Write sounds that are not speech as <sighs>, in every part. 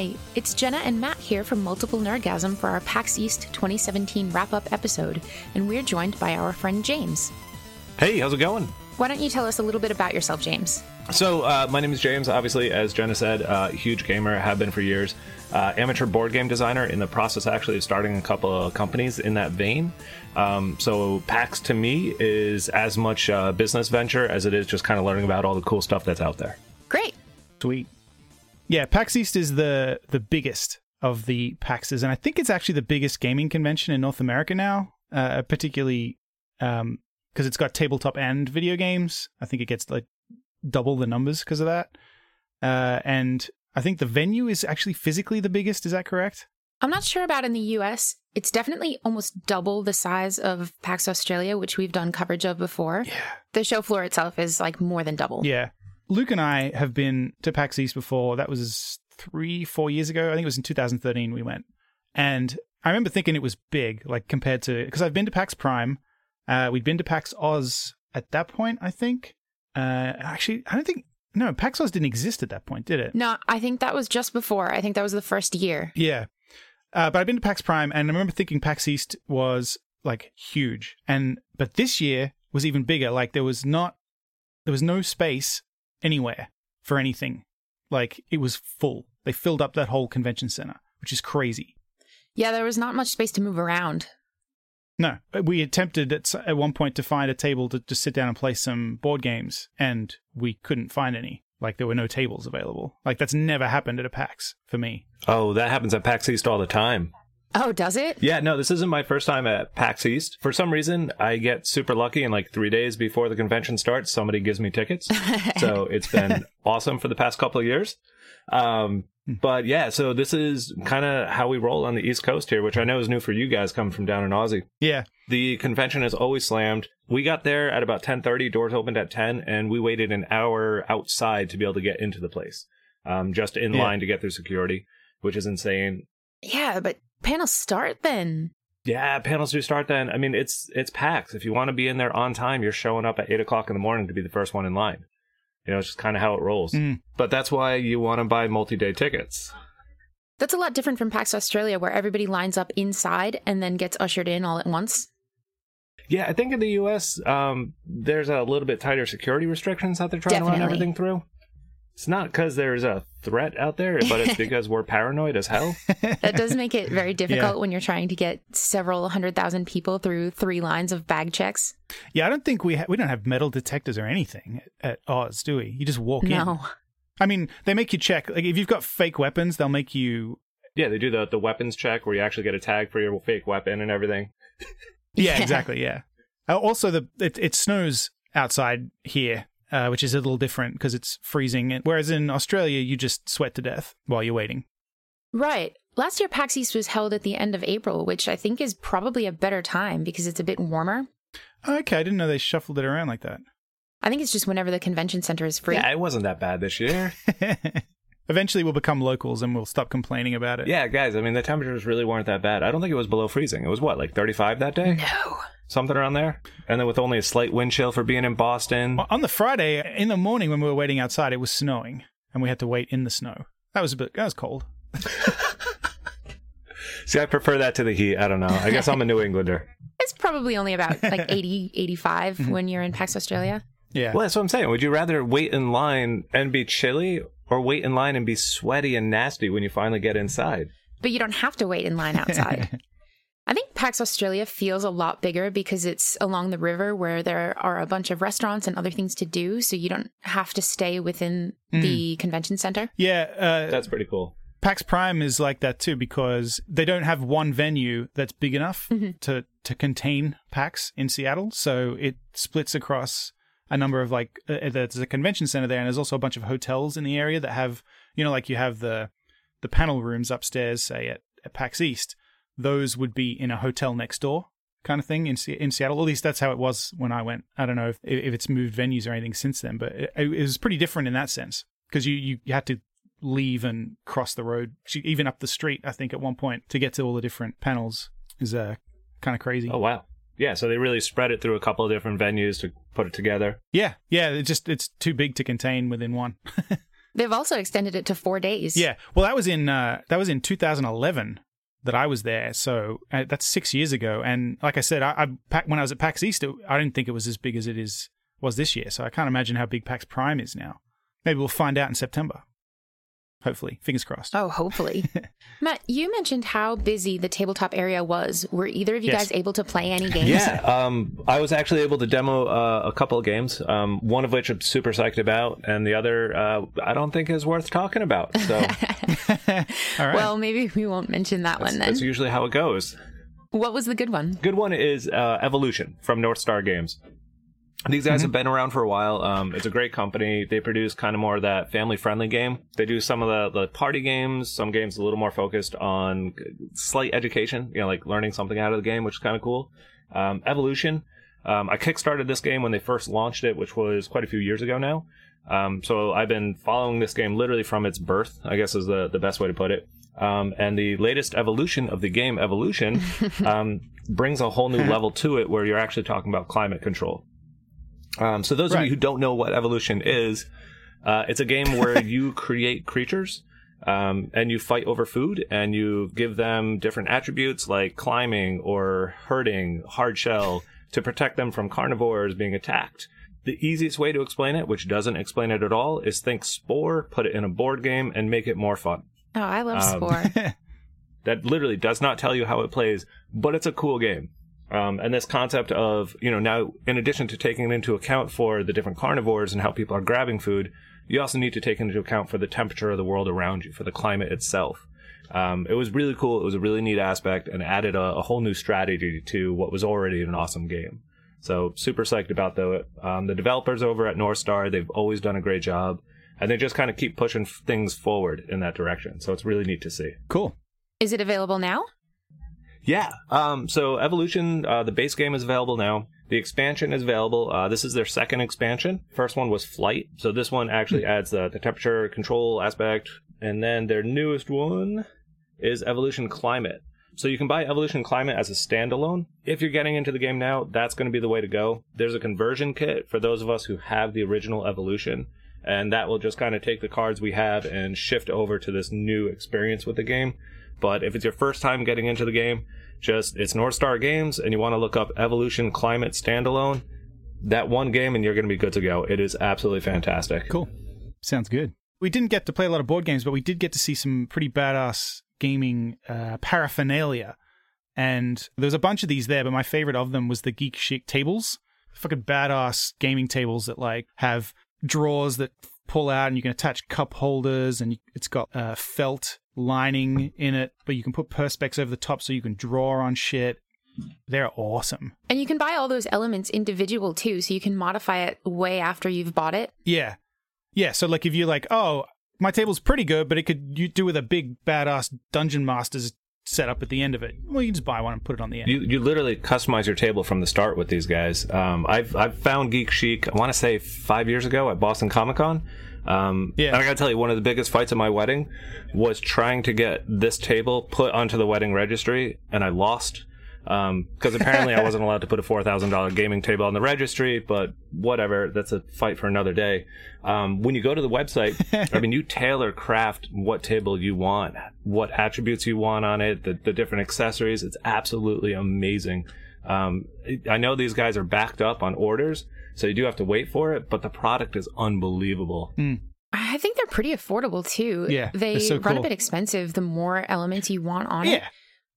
Hi, it's Jenna and Matt here from Multiple Nerdgasm for our PAX East 2017 wrap up episode, and we're joined by our friend James. Hey, how's it going? Why don't you tell us a little bit about yourself, James? So, uh, my name is James. Obviously, as Jenna said, uh, huge gamer, have been for years. Uh, amateur board game designer, in the process actually of starting a couple of companies in that vein. Um, so, PAX to me is as much a business venture as it is just kind of learning about all the cool stuff that's out there. Great. Sweet. Yeah, PAX East is the the biggest of the PAXs, and I think it's actually the biggest gaming convention in North America now. Uh, particularly because um, it's got tabletop and video games. I think it gets like double the numbers because of that. Uh, and I think the venue is actually physically the biggest. Is that correct? I'm not sure about in the US. It's definitely almost double the size of PAX Australia, which we've done coverage of before. Yeah. The show floor itself is like more than double. Yeah. Luke and I have been to PAX East before. That was three, four years ago. I think it was in 2013 we went. And I remember thinking it was big, like compared to, because I've been to PAX Prime. Uh, we'd been to PAX Oz at that point, I think. Uh, actually, I don't think, no, PAX Oz didn't exist at that point, did it? No, I think that was just before. I think that was the first year. Yeah. Uh, but I've been to PAX Prime and I remember thinking PAX East was like huge. And, but this year was even bigger. Like there was not, there was no space anywhere for anything. Like it was full. They filled up that whole convention center, which is crazy. Yeah, there was not much space to move around. No, uh, we attempted at, at one point to find a table to just sit down and play some board games, and we couldn't find any. Like there were no tables available. Like that's never happened at a PAX for me. Oh, that happens at PAX East all the time. Oh, does it? Yeah, no, this isn't my first time at PAX East. For some reason, I get super lucky, and like three days before the convention starts, somebody gives me tickets. <laughs> so it's been awesome for the past couple of years. Um, but yeah, so this is kind of how we roll on the East Coast here, which I know is new for you guys coming from down in Aussie. Yeah, The convention is always slammed. We got there at about 10:30, doors opened at 10, and we waited an hour outside to be able to get into the place. Um, just in Yeah. line to get through security, which is insane. Yeah, but panels start then. Yeah, panels do start then. I mean, it's it's PAX. If you want to be in there on time, you're showing up at eight o'clock in the morning to be the first one in line. You know, it's just kind of how it rolls. Mm. But that's why you want to buy multi-day tickets. That's a lot different from PAX Australia, where everybody lines up inside and then gets ushered in all at once. Yeah, I think in the U.S. Um, there's a little bit tighter security restrictions that they're trying to run everything through. It's not because there's a threat out there, but it's <laughs> because we're paranoid as hell. That does make it very <laughs> difficult when you're trying to get several hundred thousand people through three lines of bag checks. yeah. I don't think we ha- we don't have metal detectors or anything at Oz, do we? You just walk in. No. I mean, they make you check. Like if you've got fake weapons, they'll make you. Yeah, they do the the weapons check where you actually get a tag for your fake weapon and everything. Yeah, <laughs> Yeah. exactly. Yeah. Uh, also, the it, it snows outside here, uh, which is a little different because it's freezing. Whereas in Australia, you just sweat to death while you're waiting. Right. Last year, PAX East was held at the end of April, which I think is probably a better time because it's a bit warmer. Okay, I didn't know they shuffled it around like that. I think it's just whenever the convention center is free. Yeah, it wasn't that bad this year. <laughs> Eventually, we'll become locals and we'll stop complaining about it. yeah, guys, I mean the temperatures really weren't that bad. I don't think it was below freezing. It was what, like 35 that day? No. Something around there. And then with only a slight wind chill for being in Boston. On the Friday in the morning when we were waiting outside, it was snowing, and we had to wait in the snow. That was a bit. That was cold. <laughs> See, I prefer that to the heat. I don't know. I guess I'm a New Englander. <laughs> It's probably only about like <laughs> 80, 85 mm-hmm. when you're in PAX Australia. Yeah. Well, that's what I'm saying. Would you rather wait in line and be chilly or wait in line and be sweaty and nasty when you finally get inside? But you don't have to wait in line outside. I think PAX Australia feels a lot bigger because it's along the river where there are a bunch of restaurants and other things to do. So you don't have to stay within the convention center. Yeah. Uh, That's pretty cool. PAX Prime is like that too because they don't have one venue that's big enough to to contain PAX in Seattle, so it splits across a number of like uh, there's a convention center there, and there's also a bunch of hotels in the area that have you know like you have the the panel rooms upstairs, say at, at PAX East, those would be in a hotel next door kind of thing in in Seattle. At least that's how it was when I went. I don't know if if it's moved venues or anything since then, but it, it was pretty different in that sense because you, you you had to leave and cross the road, even up the street. I think at one point to get to all the different panels is uh, kind of crazy. Oh, wow. Yeah, so they really spread it through a couple of different venues to put it together. Yeah, yeah. It just it's too big to contain within one. <laughs> They've also extended it to four days. Yeah. Well, that was in uh, that was in 2011 that I was there. So uh, that's six years ago. And like I said, I, I when I was at PAX East, it, I didn't think it was as big as it is was this year. So I can't imagine how big PAX Prime is now. Maybe we'll find out in September. Hopefully, fingers crossed. Oh, hopefully. <laughs> Matt, you mentioned how busy the tabletop area was. Were either of you Yes. guys able to play any games? Yeah, um, I was actually able to demo uh, a couple of games. Um, one of which I'm super psyched about, and the other uh, I don't think is worth talking about. So <laughs> <laughs> All right. Well, maybe we won't mention that one then. that's usually how it goes. What was the good one? Good one is uh, Evolution from North Star Games. These guys have been around for a while. Um, it's a great company. They produce kind of more of that family friendly game. They do some of the, the party games, some games a little more focused on slight education, you know, like learning something out of the game, which is kind of cool. Um, Evolution, um, I kickstarted this game when they first launched it, which was quite a few years ago now. Um, so I've been following this game literally from its birth, I guess is the, the best way to put it. Um, and the latest evolution of the game, Evolution, <laughs> um, brings a whole new level to it where you're actually talking about climate control. Um, so those of you who don't know what evolution is, uh, it's a game where <laughs> you create creatures um, and you fight over food and you give them different attributes like climbing or herding, hard shell to protect them from carnivores being attacked. The easiest way to explain it, which doesn't explain it at all, is think Spore, put it in a board game, and make it more fun. Oh, I love Um, Spore. <laughs> That literally does not tell you how it plays, but it's a cool game. Um, and this concept of, you know, now in addition to taking into account for the different carnivores and how people are grabbing food, you also need to take into account for the temperature of the world around you, for the climate itself. Um, it was really cool. It was a really neat aspect and added a, a whole new strategy to what was already an awesome game. So super psyched about the um, the developers over at North Star. They've always done a great job, and they just kind of keep pushing f- things forward in that direction. So it's really neat to see. cool. Is it available now? Yeah. Um, so Evolution, uh, the base game is available now. The expansion is available. Uh, this is their second expansion. First one was Flight. So this one actually adds the, the temperature control aspect. And then their newest one is Evolution Climate. So you can buy Evolution Climate as a standalone. If you're getting into the game now, that's going to be the way to go. There's a conversion kit for those of us who have the original Evolution. And that will just kind of take the cards we have and shift over to this new experience with the game. But if it's your first time getting into the game, just it's North Star Games and you want to look up Evolution Climate Standalone, that one game and you're going to be good to go. It is absolutely fantastic. Cool. Sounds good. We didn't get to play a lot of board games, but we did get to see some pretty badass gaming uh, paraphernalia. And there's a bunch of these there, but my favorite of them was the Geek Chic tables. Fucking badass gaming tables that like have drawers that pull out and you can attach cup holders and it's got uh, felt lining in it, but you can put perspex over the top so you can draw on shit. They're awesome. And you can buy all those elements individual too, so you can modify it way after you've bought it. Yeah. Yeah. So, like, if you're like, oh, my table's pretty good, but it could you do with a big badass dungeon master's setup at the end of it. Well, you can just buy one and put it on the end. You, you literally customize your table from the start with these guys. Um, I've I've found Geek Chic. I want to say five years ago at Boston Comic Con. Um, Yeah. I gotta tell you, one of the biggest fights at my wedding was trying to get this table put onto the wedding registry, and I lost because apparently I wasn't allowed to put a four thousand dollar gaming table on the registry. But whatever, that's a fight for another day. Um, when you go to the website, <laughs> I mean, you tailor craft what table you want, what attributes you want on it, the, the different accessories. It's absolutely amazing. Um, I know these guys are backed up on orders, so you do have to wait for it, but the product is unbelievable. Hmm. I think they're pretty affordable too. Yeah, They they're so run cool. a bit expensive the more elements you want on it. yeah.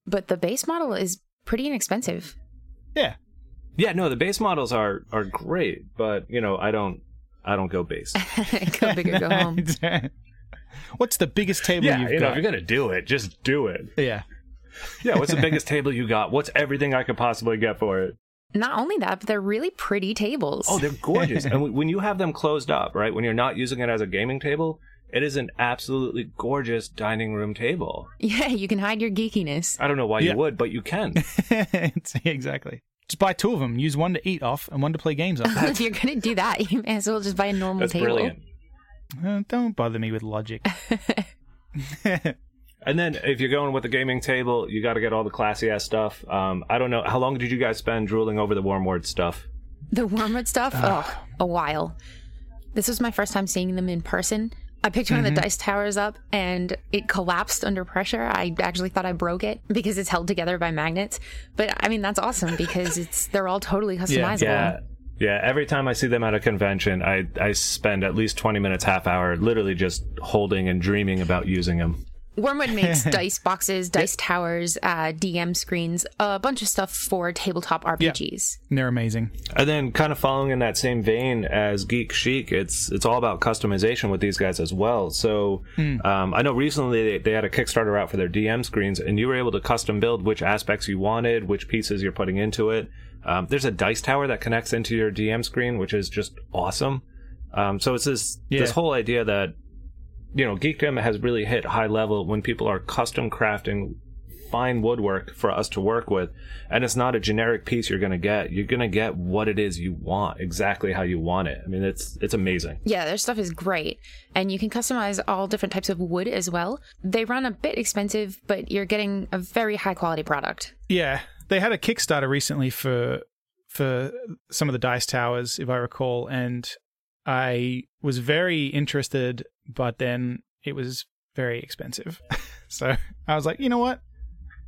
But the base model is pretty inexpensive. Yeah. Yeah, no, the base models are are great, but you know, I don't I don't go base. <laughs> go big or go <laughs> home. What's the biggest table yeah, you've you know, if you're gonna do it, just do it. yeah. Yeah, what's the <laughs> biggest table you got? What's everything I could possibly get for it? Not only that, but they're really pretty tables. Oh, they're gorgeous. <laughs> and when- when you have them closed up, right, when you're not using it as a gaming table, it is an absolutely gorgeous dining room table. yeah, you can hide your geekiness. I don't know why Yeah. you would, but you can. <laughs> Exactly. Just buy two of them. Use one to eat off and one to play games off. <laughs> if you're gonna do that, you may as well just buy a normal That's table. brilliant. Uh, don't bother me with logic. And then if you're going with the gaming table, you got to get all the classy ass stuff. Um, I don't know how long did you guys spend drooling over the Wyrmwood stuff? The Wyrmwood stuff, oh, a while. This was my first time seeing them in person, I picked one Mm-hmm. of the dice towers up and it collapsed under pressure. I actually thought I broke it because it's held together by magnets. But I mean, that's awesome because it's they're all totally customizable. Yeah. Yeah, every time I see them at a convention, I, I spend at least 20 minutes, half hour, literally just holding and dreaming about using them. Wyrmwood makes <laughs> dice boxes, dice towers, uh, DM screens, a bunch of stuff for tabletop RPGs. Yeah. They're amazing. And then, kind of following in that same vein as Geek Chic, it's it's all about customization with these guys as well. So, um, I know recently they, they had a Kickstarter out for their DM screens, and you were able to custom build which aspects you wanted, which pieces you're putting into it. Um, there's a dice tower that connects into your DM screen, which is just awesome. Um, so it's this Yeah. this whole idea that you know Geekdom has really hit high level when people are custom crafting fine woodwork for us to work with and it's not a generic piece you're going to get you're going to get what it is you want exactly how you want it i mean it's it's amazing Yeah, their stuff is great. And you can customize all different types of wood as well. They run a bit expensive, but you're getting a very high quality product. Yeah, they had a Kickstarter recently for for some of the dice towers, if I recall, and I was very interested, but then it was very expensive. <laughs> so I was like, you know what?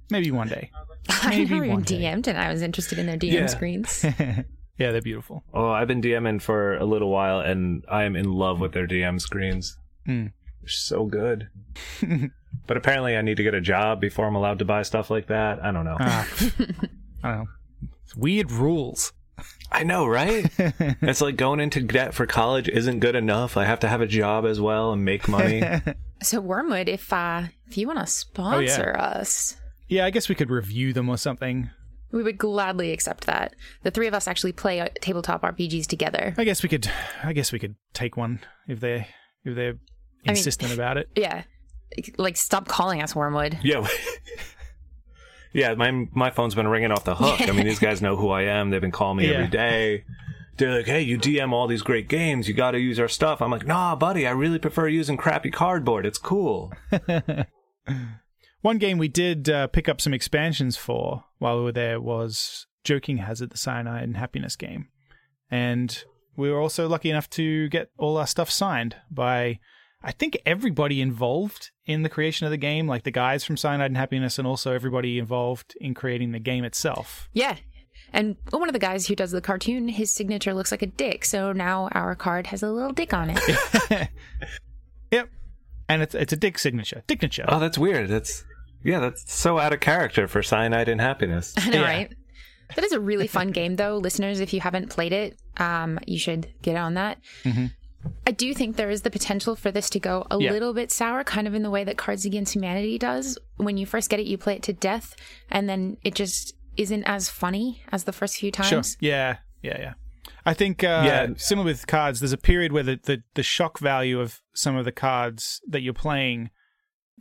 Maybe one day. <laughs> I Maybe never even one. DM'd and I was interested in their DM Yeah. screens. <laughs> yeah, they're beautiful. oh i've been dming for a little while and i am in love with their dm screens Mm. they're so good but apparently i need to get a job before i'm allowed to buy stuff like that i don't know Ah, I don't know. It's weird rules. I know right <laughs> it's like going into debt for college isn't good enough i have to have a job as well and make money <laughs> So Wyrmwood, if uh if you want to sponsor us, yeah, I guess we could review them or something. we would gladly accept that. The three of us actually play uh, tabletop RPGs together. I guess we could. I guess we could take one if they if they're I mean- insistent about it. <laughs> Yeah. Like stop calling us Wyrmwood. Yeah. Yeah, my my phone's been ringing off the hook. I mean, these guys know who I am. They've been calling me Yeah. every day. They're like, "Hey, you DM all these great games. You got to use our stuff." I'm like, "Nah, buddy. I really prefer using crappy cardboard. It's cool." <laughs> One game we did uh, pick up some expansions for while we were there was Joking Hazard, the Cyanide and Happiness game. And we were also lucky enough to get all our stuff signed by, I think, everybody involved in the creation of the game, like the guys from Cyanide and Happiness, and also everybody involved in creating the game itself. Yeah. And one of the guys who does the cartoon, his signature looks like a dick. So now our card has a little dick on it. <laughs> Yep. And it's it's a dick signature. Dignature. Oh, that's weird. That's yeah, that's so out of character for Cyanide and Happiness. I know, Yeah. right? That is a really fun <laughs> game, though. Listeners, if you haven't played it, um, you should get on that. I do think there is the potential for this to go a Yeah. little bit sour, kind of in the way that Cards Against Humanity does. When you first get it, you play it to death, and then it just isn't as funny as the first few Sure. times. Yeah, yeah, yeah. I think uh, Yeah. similar with cards, there's a period where the, the, the shock value of some of the cards that you're playing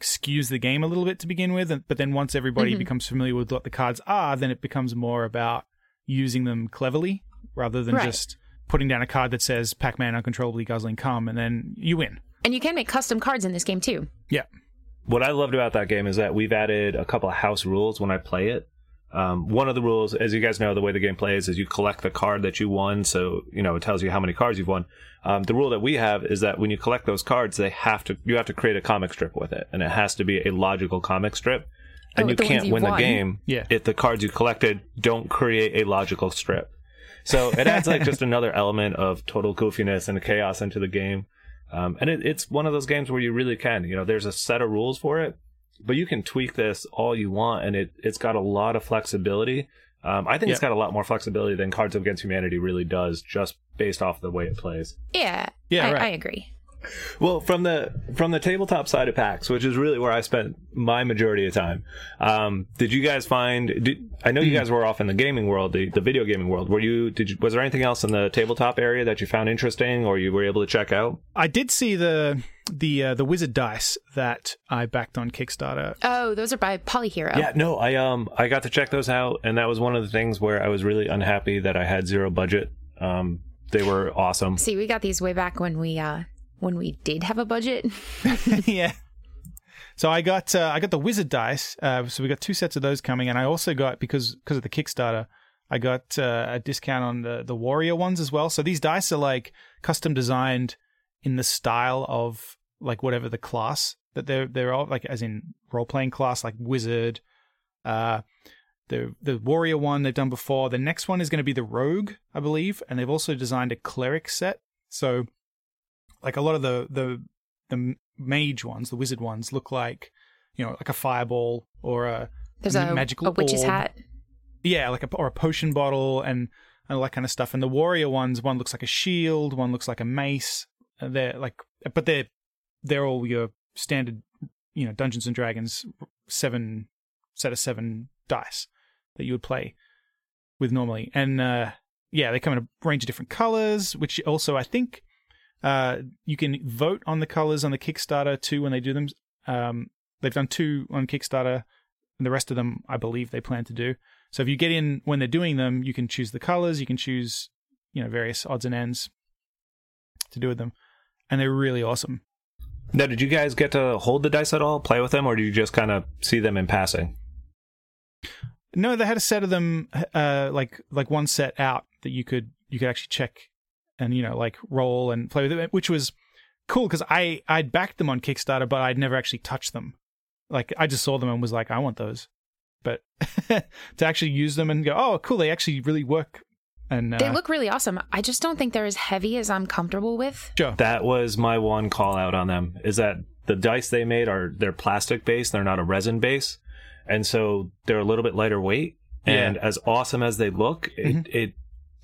skews the game a little bit to begin with, but then once everybody Mm-hmm. becomes familiar with what the cards are, then it becomes more about using them cleverly rather than Right. just putting down a card that says Pac-Man uncontrollably guzzling cum and then you win. And you can make custom cards in this game too. Yeah. What I loved about that game is that we've added a couple of house rules when I play it. Um, one of the rules, as you guys know, the way the game plays is you collect the card that you won. So, you know, it tells you how many cards you've won. Um, the rule that we have is that when you collect those cards, they have to, you have to create a comic strip with it. And it has to be a logical comic strip. And Oh, you the ones can't you win the game Yeah. if the cards you collected don't create a logical strip. So it adds like just <laughs> another element of total goofiness and chaos into the game. Um, and it, it's one of those games where you really can, you know, there's a set of rules for it, but you can tweak this all you want, and it it's got a lot of flexibility. Um, I think it's got a lot more flexibility than Cards Against Humanity really does, just based off the way it plays. Yeah. Yeah, I, right. I agree. Well, from the from the tabletop side of PAX, which is really where I spent my majority of time, um, did you guys find? Did, I know you guys were off in the gaming world, the, the video gaming world. Were you? Did you, was there anything else in the tabletop area that you found interesting, or you were able to check out? I did see the the uh, the wizard dice that I backed on Kickstarter. Oh, those are by Polyhero. Yeah, no, I um I got to check those out, and that was one of the things where I was really unhappy that I had zero budget. Um, they were awesome. See, we got these way back when we uh when we did have a budget. <laughs> yeah. So I got uh, I got the wizard dice. Uh, so we got two sets of those coming, and I also got because because of the Kickstarter, I got uh, a discount on the the warrior ones as well. So these dice are like custom designed in the style of like whatever the class that they're they're all like as in role playing class like wizard, uh, the the warrior one they've done before. The next one is going to be the rogue, I believe, and they've also designed a cleric set. So, like a lot of the the the mage ones, the wizard ones, look like you know like a fireball or a There's a, magical a witch's orb. hat. yeah, like a or a potion bottle and and all that kind of stuff. And the warrior ones, one looks like a shield, one looks like a mace. They're like, but they're they're all your standard, you know, Dungeons and Dragons seven set of seven dice that you would play with normally. And uh, yeah, they come in a range of different colors, which also I think uh, you can vote on the colors on the Kickstarter too when they do them. Um, they've done two on Kickstarter, and the rest of them I believe they plan to do. So if you get in when they're doing them, you can choose the colors, you can choose, you know, various odds and ends to do with them, and they're really awesome. Now, did you guys get to hold the dice at all, play with them, or do you just kind of see them in passing? No, they had a set of them, uh, like like one set out that you could you could actually check and you know like roll and play with it, which was cool because I I'd backed them on Kickstarter, but I'd never actually touched them. Like I just saw them and was like, I want those. But <laughs> to actually use them and go, oh, cool, they actually really work. And uh, They look really awesome. I just don't think they're as heavy as I'm comfortable with. sure. That was my one call out on them is that the dice they made are they're plastic based, they're not a resin base, and so they're a little bit lighter weight. And as awesome as they look, it it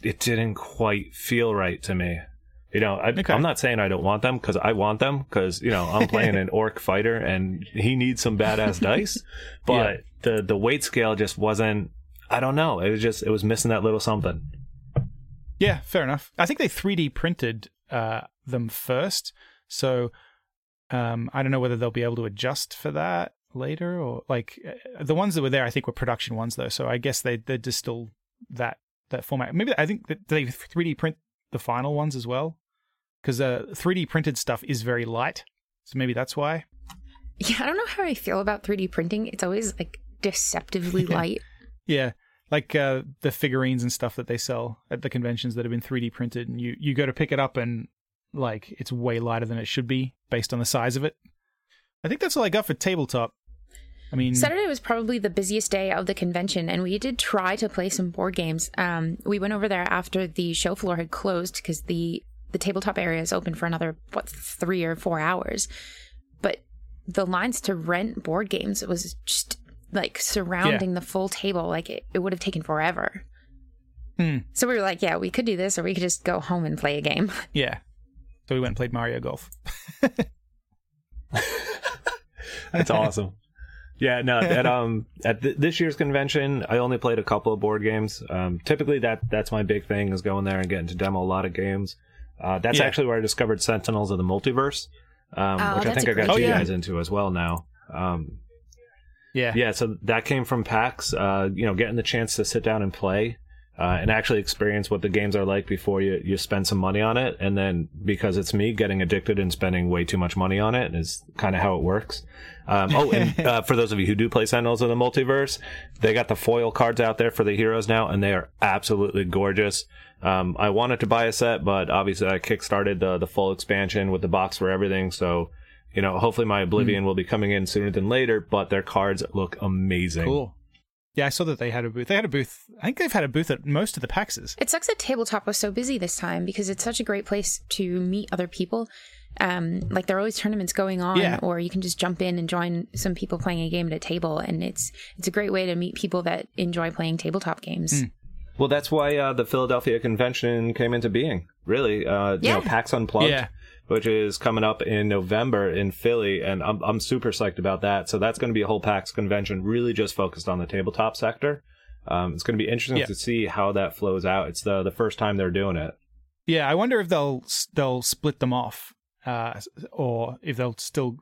it didn't quite feel right to me. You know, I, Okay. I'm not saying I don't want them because I want them because you know I'm playing an <laughs> orc fighter and he needs some badass <laughs> dice, but the the weight scale just wasn't. I don't know. It was just it was missing that little something. Yeah, fair enough. I think they 3D printed uh, them first, so um, I don't know whether they'll be able to adjust for that later or like uh, the ones that were there. I think were production ones though, so I guess they they just still that that format. Maybe I think that they 3D print the final ones as well because uh, 3D printed stuff is very light, so maybe that's why. Yeah, I don't know how I feel about 3D printing. It's always like deceptively <laughs> Yeah. light. Yeah. Like uh, the figurines and stuff that they sell at the conventions that have been 3D printed, and you, you go to pick it up and like it's way lighter than it should be based on the size of it. I think that's all I got for tabletop. I mean, Saturday was probably the busiest day of the convention, and we did try to play some board games. Um, we went over there after the show floor had closed because the the tabletop area is open for another what three or four hours. But the lines to rent board games was just like surrounding the full table, like it, it would have taken forever. Hmm. So we were like, yeah, we could do this, or we could just go home and play a game. <laughs> yeah. So we went and played Mario Golf. <laughs> That's awesome. Yeah, no, at <laughs> um at th- this year's convention, I only played a couple of board games. Um, typically, that that's my big thing is going there and getting to demo a lot of games. Uh, that's Yeah. actually where I discovered Sentinels of the Multiverse, um, Oh, which I think I got you game. guys into as well now. Um, Yeah. yeah, so that came from PAX. Uh, you know, getting the chance to sit down and play uh, and actually experience what the games are like before you you spend some money on it, and then because it's me getting addicted and spending way too much money on it is kind of how it works. Um, oh, and <laughs> uh, for those of you who do play Sentinels of the Multiverse, they got the foil cards out there for the heroes now, and they are absolutely gorgeous. Um, I wanted to buy a set, but obviously I kickstarted the the full expansion with the box for everything, so. You know, hopefully my OblivAeon will be coming in sooner than later, but their cards look amazing. Cool. Yeah, I saw that they had a booth. They had a booth. I think they've had a booth at most of the PAXs. It sucks that tabletop was so busy this time because it's such a great place to meet other people. Um, like there are always tournaments going on, Yeah. or you can just jump in and join some people playing a game at a table, and it's it's a great way to meet people that enjoy playing tabletop games. Well, that's why uh, the Philadelphia convention came into being. Really, uh, you Yeah. know, PAX Unplugged, Yeah. Which is coming up in November in Philly, and I'm I'm super psyched about that. So that's going to be a whole PAX convention, really just focused on the tabletop sector. Um, it's going to be interesting Yeah. to see how that flows out. It's the the first time they're doing it. Yeah, I wonder if they'll they'll split them off, uh, or if they'll still,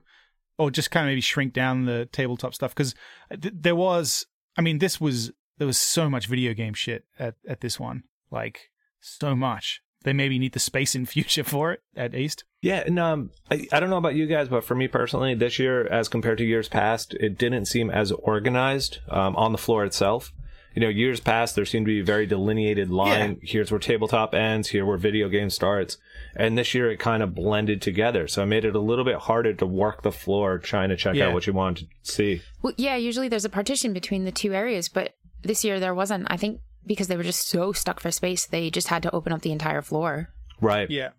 or just kind of maybe shrink down the tabletop stuff because th- there was. I mean, this was there was so much video game shit at at this one, like so much. They maybe need the space in future <laughs> for it at East. Yeah, and um, I, I don't know about you guys, but for me personally, this year, as compared to years past, it didn't seem as organized um, on the floor itself. you know, years past, there seemed to be a very delineated line. Here's where tabletop ends. Here where video game starts. And this year it kind of blended together. So it made it a little bit harder to work the floor trying to check Yeah. out what you wanted to see. Well, yeah, usually there's a partition between the two areas, but this year there wasn't. I think because they were just so stuck for space, they just had to open up the entire floor. Right. Yeah.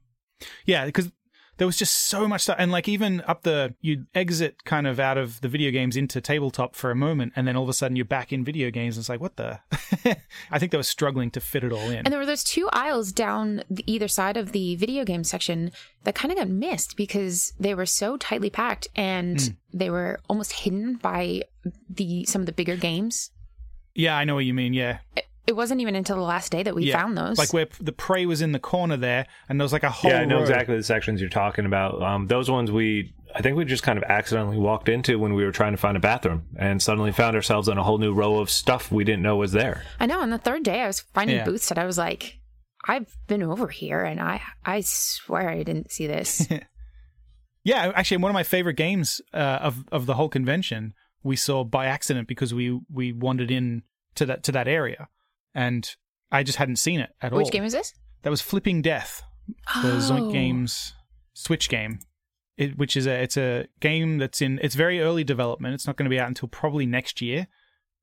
Yeah, because there was just so much stuff. And like even up the, you exit kind of out of the video games into tabletop for a moment, and then all of a sudden you're back in video games. And it's like, what the? <laughs> I think they were struggling to fit it all in. And there were those two aisles down the, either side of the video game section that kind of got missed because they were so tightly packed and hmm. they were almost hidden by the some of the bigger games. yeah, I know what you mean. Yeah. It wasn't even until the last day that we yeah. found those. Like where the prey was in the corner there, and there was like a whole Yeah, I know row. exactly the sections you're talking about. Um, those ones we, I think we just kind of accidentally walked into when we were trying to find a bathroom and suddenly found ourselves in a whole new row of stuff we didn't know was there. I know. On the third day, I was finding Yeah. booths that I was like, I've been over here, and I I swear I didn't see this. <laughs> Yeah, actually, one of my favorite games uh, of of the whole convention we saw by accident because we we wandered in to that to that area, and I just hadn't seen it at all. Which game is this? That was Flipping Death, the Oh. Zoink Games Switch game, it, which is a it's a game that's in it's very early development. It's not going to be out until probably next year,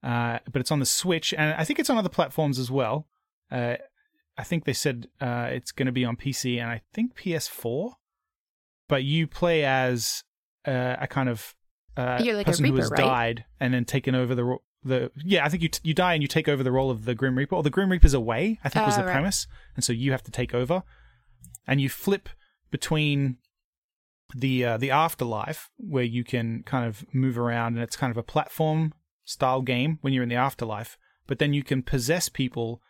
uh, but it's on the Switch, and I think it's on other platforms as well. Uh, I think they said uh, it's going to be on PC and I think PS4. But you play as uh, a kind of uh, You're like a person who has right? died and then taken over the the yeah. I think you t- you die and you take over the role of the Grim Reaper. Or the Grim Reaper's away. I think was Oh, the right. premise, and so you have to take over, and you flip between the uh, the afterlife where you can kind of move around and it's kind of a platform style game when you're in the afterlife but then you can possess people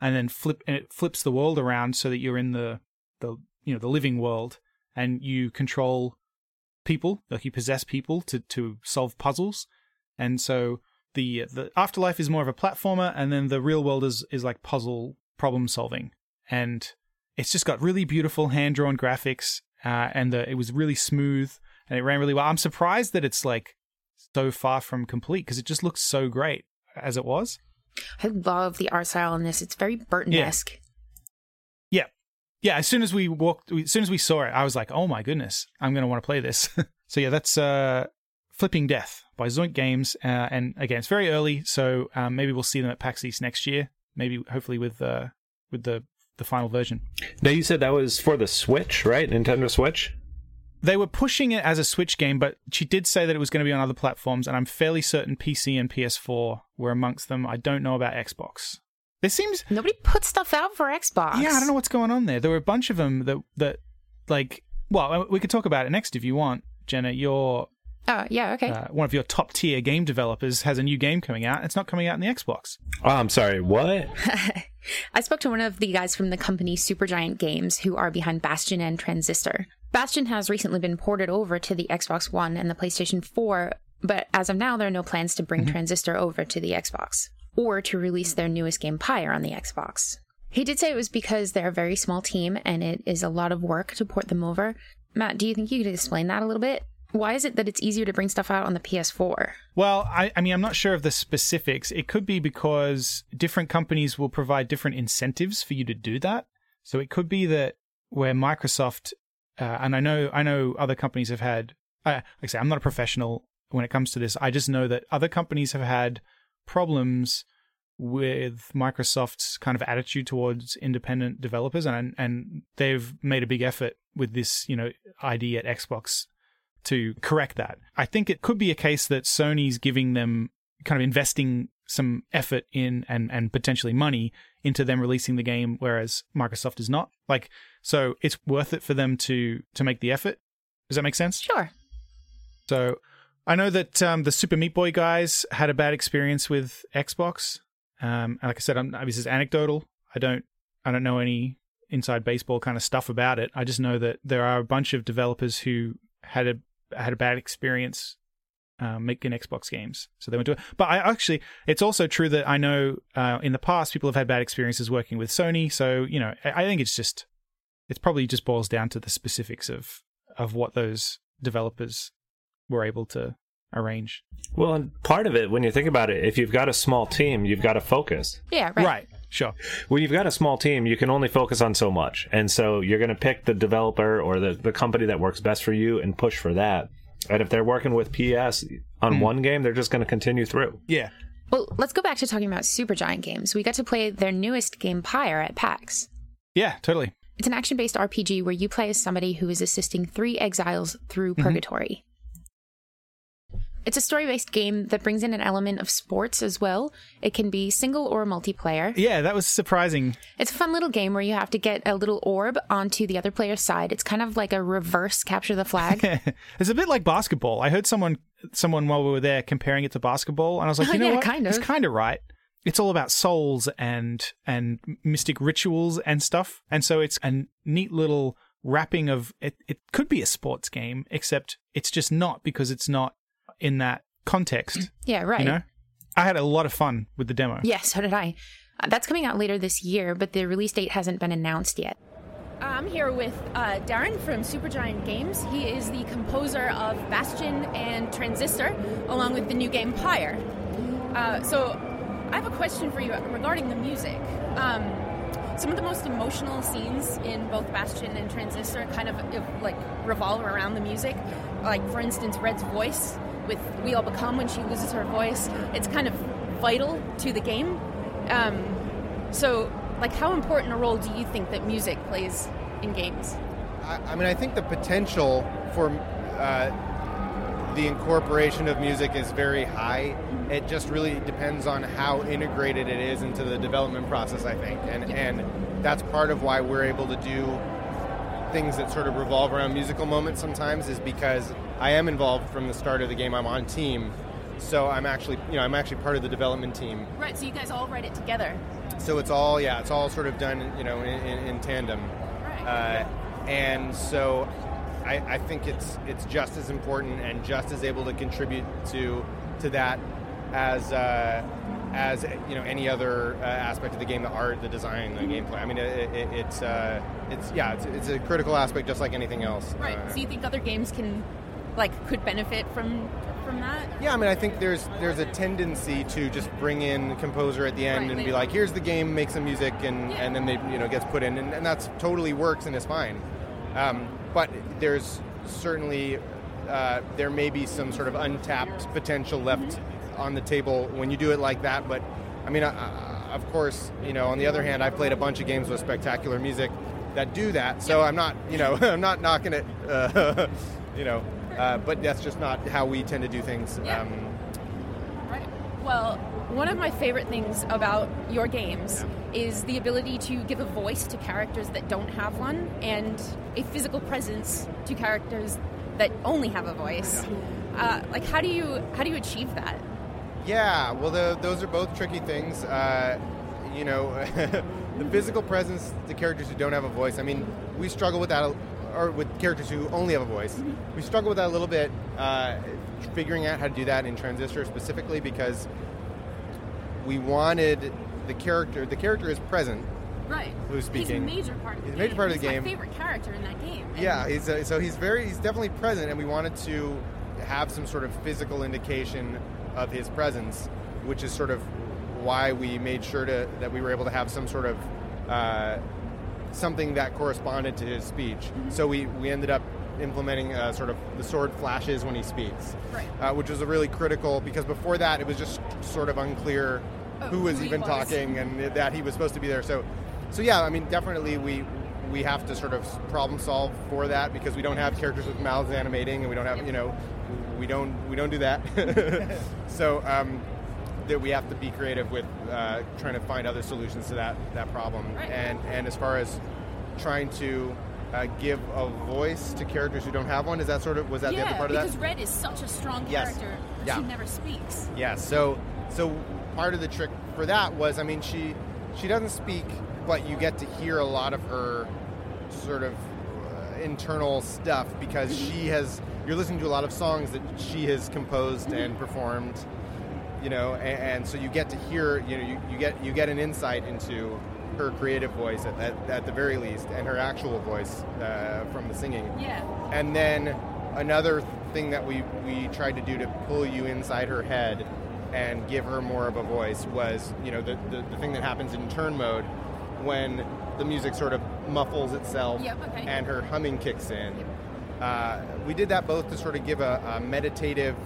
and then flip and it flips the world around so that you're in the the you know the living world and you control people like you possess people to to solve puzzles and so the the afterlife is more of a platformer and then the real world is is like puzzle problem solving. And it's just got really beautiful hand drawn graphics uh, and the, it was really smooth and it ran really well. I'm surprised that it's like so far from complete because it just looks so great as it was. I love the art style in this. It's very Burton-esque. yeah. Yeah. As soon as we walked as soon as we saw it i was like oh my goodness i'm going to want to play this. <laughs> So yeah that's uh flipping death by zoink games uh, and again it's very early so um, maybe we'll see them at pax east next year maybe hopefully with uh with the the final version Now you said that was for the Switch, right? Nintendo Switch. they were pushing it as a Switch game, but she did say that it was going to be on other platforms, and I'm fairly certain PC and PS4 were amongst them. I don't know about Xbox. There seems, Nobody put stuff out for Xbox. yeah, I don't know what's going on there. There were a bunch of them that that like, well, we could talk about it next if you want, Jenna. Your Oh, yeah, okay. uh, one of your top tier game developers has a new game coming out. It's not coming out in the Xbox. Oh, I'm sorry. What? <laughs> I spoke to one of the guys from the company Supergiant Games who are behind Bastion and Transistor. Bastion has recently been ported over to the Xbox One and the PlayStation 4, but as of now, there are no plans to bring Transistor over to the Xbox or to release their newest game Pyre on the Xbox. He did say it was because they're a very small team and it is a lot of work to port them over. Matt, do you think you could explain that a little bit? Why is it that it's easier to bring stuff out on the PS4? Well, I, I mean, I'm not sure of the specifics. It could be because different companies will provide different incentives for you to do that. So it could be that where Microsoft, uh, and I know, I know other companies have had. Uh, like I say, I'm not a professional when it comes to this. I just know that other companies have had problems with Microsoft's kind of attitude towards independent developers, and and they've made a big effort with this, you know, ID at Xbox to correct that. I think it could be a case that Sony's giving them kind of investing some effort in and and potentially money into them releasing the game whereas Microsoft is not. Like so it's worth it for them to to make the effort. Does that make sense? Sure. So I know that um, the Super Meat Boy guys had a bad experience with Xbox. Um, and like I said, I'm, this is anecdotal. I don't I don't know any inside baseball kind of stuff about it. I just know that there are a bunch of developers who had a had a bad experience um, making Xbox games, so they went to it. But I actually, it's also true that I know uh, in the past people have had bad experiences working with Sony. So you know, I I think it's just it's probably just boils down to the specifics of of what those developers were able to arrange. Well, and part of it, when you think about it, if you've got a small team, you've got to focus. Yeah, right. Right. Sure. When you've got a small team, you can only focus on so much. And so you're going to pick the developer or the, the company that works best for you and push for that. And if they're working with PS on hmm. one game, they're just going to continue through. Yeah. Well, let's go back to talking about Supergiant games. We got to play their newest game, Pyre, at PAX. Yeah. Totally. It's an action based RPG where you play as somebody who is assisting three exiles through mm-hmm. purgatory. It's a story based game that brings in an element of sports as well. It can be single or multiplayer. Yeah, that was surprising. It's a fun little game where you have to get a little orb onto the other player's side. It's kind of like a reverse capture the flag. <laughs> it's a bit like basketball. I heard someone someone while we were there comparing it to basketball, and I was like, you <laughs> know yeah, what? kind It's of. kind of right. It's all about souls and and mystic rituals and stuff, and so it's a neat little wrapping of it. It could be a sports game, except it's just not because it's not in that context. <clears throat> yeah, right. You know, I had a lot of fun with the demo. Yeah, so did I. Uh, that's coming out later this year, but the release date hasn't been announced yet. I'm here with uh, Darren from Supergiant Games. He is the composer of Bastion and Transistor, along with the new game Pyre. Uh, so, I have a question for you regarding the music. Um, some of the most emotional scenes in both Bastion and Transistor kind of uh, like revolve around the music. Like, for instance, Red's voice with "We All Become" when she loses her voice. It's kind of vital to the game. Um, so, like, how important a role do you think that music plays in games? I, I mean, I think the potential for uh, the incorporation of music is very high. It just really depends on how integrated it is into the development process. I think, and and that's part of why we're able to do things that sort of revolve around musical moments. Sometimes is because I am involved from the start of the game. I'm on team, so I'm actually you know I'm actually part of the development team. Right, so you guys all write it together. So it's all yeah, it's all sort of done you know in, in, in tandem, Right. uh, and so I, I think it's it's just as important and just as able to contribute to to that as uh, as you know any other uh, aspect of the game, the art, the design, the gameplay. I mean, it, it, it's uh, it's yeah, it's, it's a critical aspect just like anything else. right. Uh, so you think other games can, like, could benefit from from that? Yeah, I mean, I think there's there's a tendency to just bring in composer at the end Right, and be like, here's the game, make some music, and, Yeah. and then they you know gets put in, and, and that's totally works and is fine. Um, but there's certainly uh, there may be some sort of untapped potential left Mm-hmm. on the table when you do it like that. But I mean, I, I, of course, you know, on the other hand, I've played a bunch of games with spectacular music that do that. So I'm not, you know, <laughs> I'm not knocking it, uh, <laughs> you know. Uh, but that's just not how we tend to do things. Yeah. Um, Right. Well, one of my favorite things about your games is the ability to give a voice to characters that don't have one, and a physical presence to characters that only have a voice. Uh, like, how do you how do you achieve that? Yeah, well, the, those are both tricky things. Uh, you know, <laughs> the physical presence to characters who don't have a voice. I mean, we struggle with that, a- or with characters who only have a voice. We struggle with that a little bit, uh, figuring out how to do that in Transistor specifically because we wanted the character. The character is present. Right. Who's speaking? He's a major part of the He's game. major part of the He's game. My favorite character in that game. And- Yeah, he's uh, so he's very he's definitely present, and we wanted to have some sort of physical indication of his presence, which is sort of why we made sure to that we were able to have some sort of uh, something that corresponded to his speech. So we we ended up implementing uh, sort of the sword flashes when he speaks, Right. uh, which was a really critical because before that it was just sort of unclear Oh, who was who even was. talking and that he was supposed to be there. So, so yeah, I mean, definitely we we have to sort of problem solve for that because we don't have characters with mouths animating and we don't have you know we don't we don't do that. <laughs> <laughs> so um, that we have to be creative with uh, trying to find other solutions to that that problem. Right. And and as far as trying to uh, give a voice to characters who don't have one, is that sort of was that yeah, the other part of that? because Red is such a strong Yes. character, but Yeah. she never speaks. Yeah, so so part of the trick for that was, I mean, she she doesn't speak, but you get to hear a lot of her sort of uh, internal stuff because she has. You're listening to a lot of songs that she has composed and performed, you know, and, and so you get to hear, you know, you, you get you get an insight into her creative voice at, at, at the very least, and her actual voice uh, from the singing. Yeah. And then another thing that we we tried to do to pull you inside her head and give her more of a voice was you know the the, the thing that happens in turn mode when the music sort of muffles itself Yep, okay. and her humming kicks in. Uh, we did that both to sort of give a, a meditative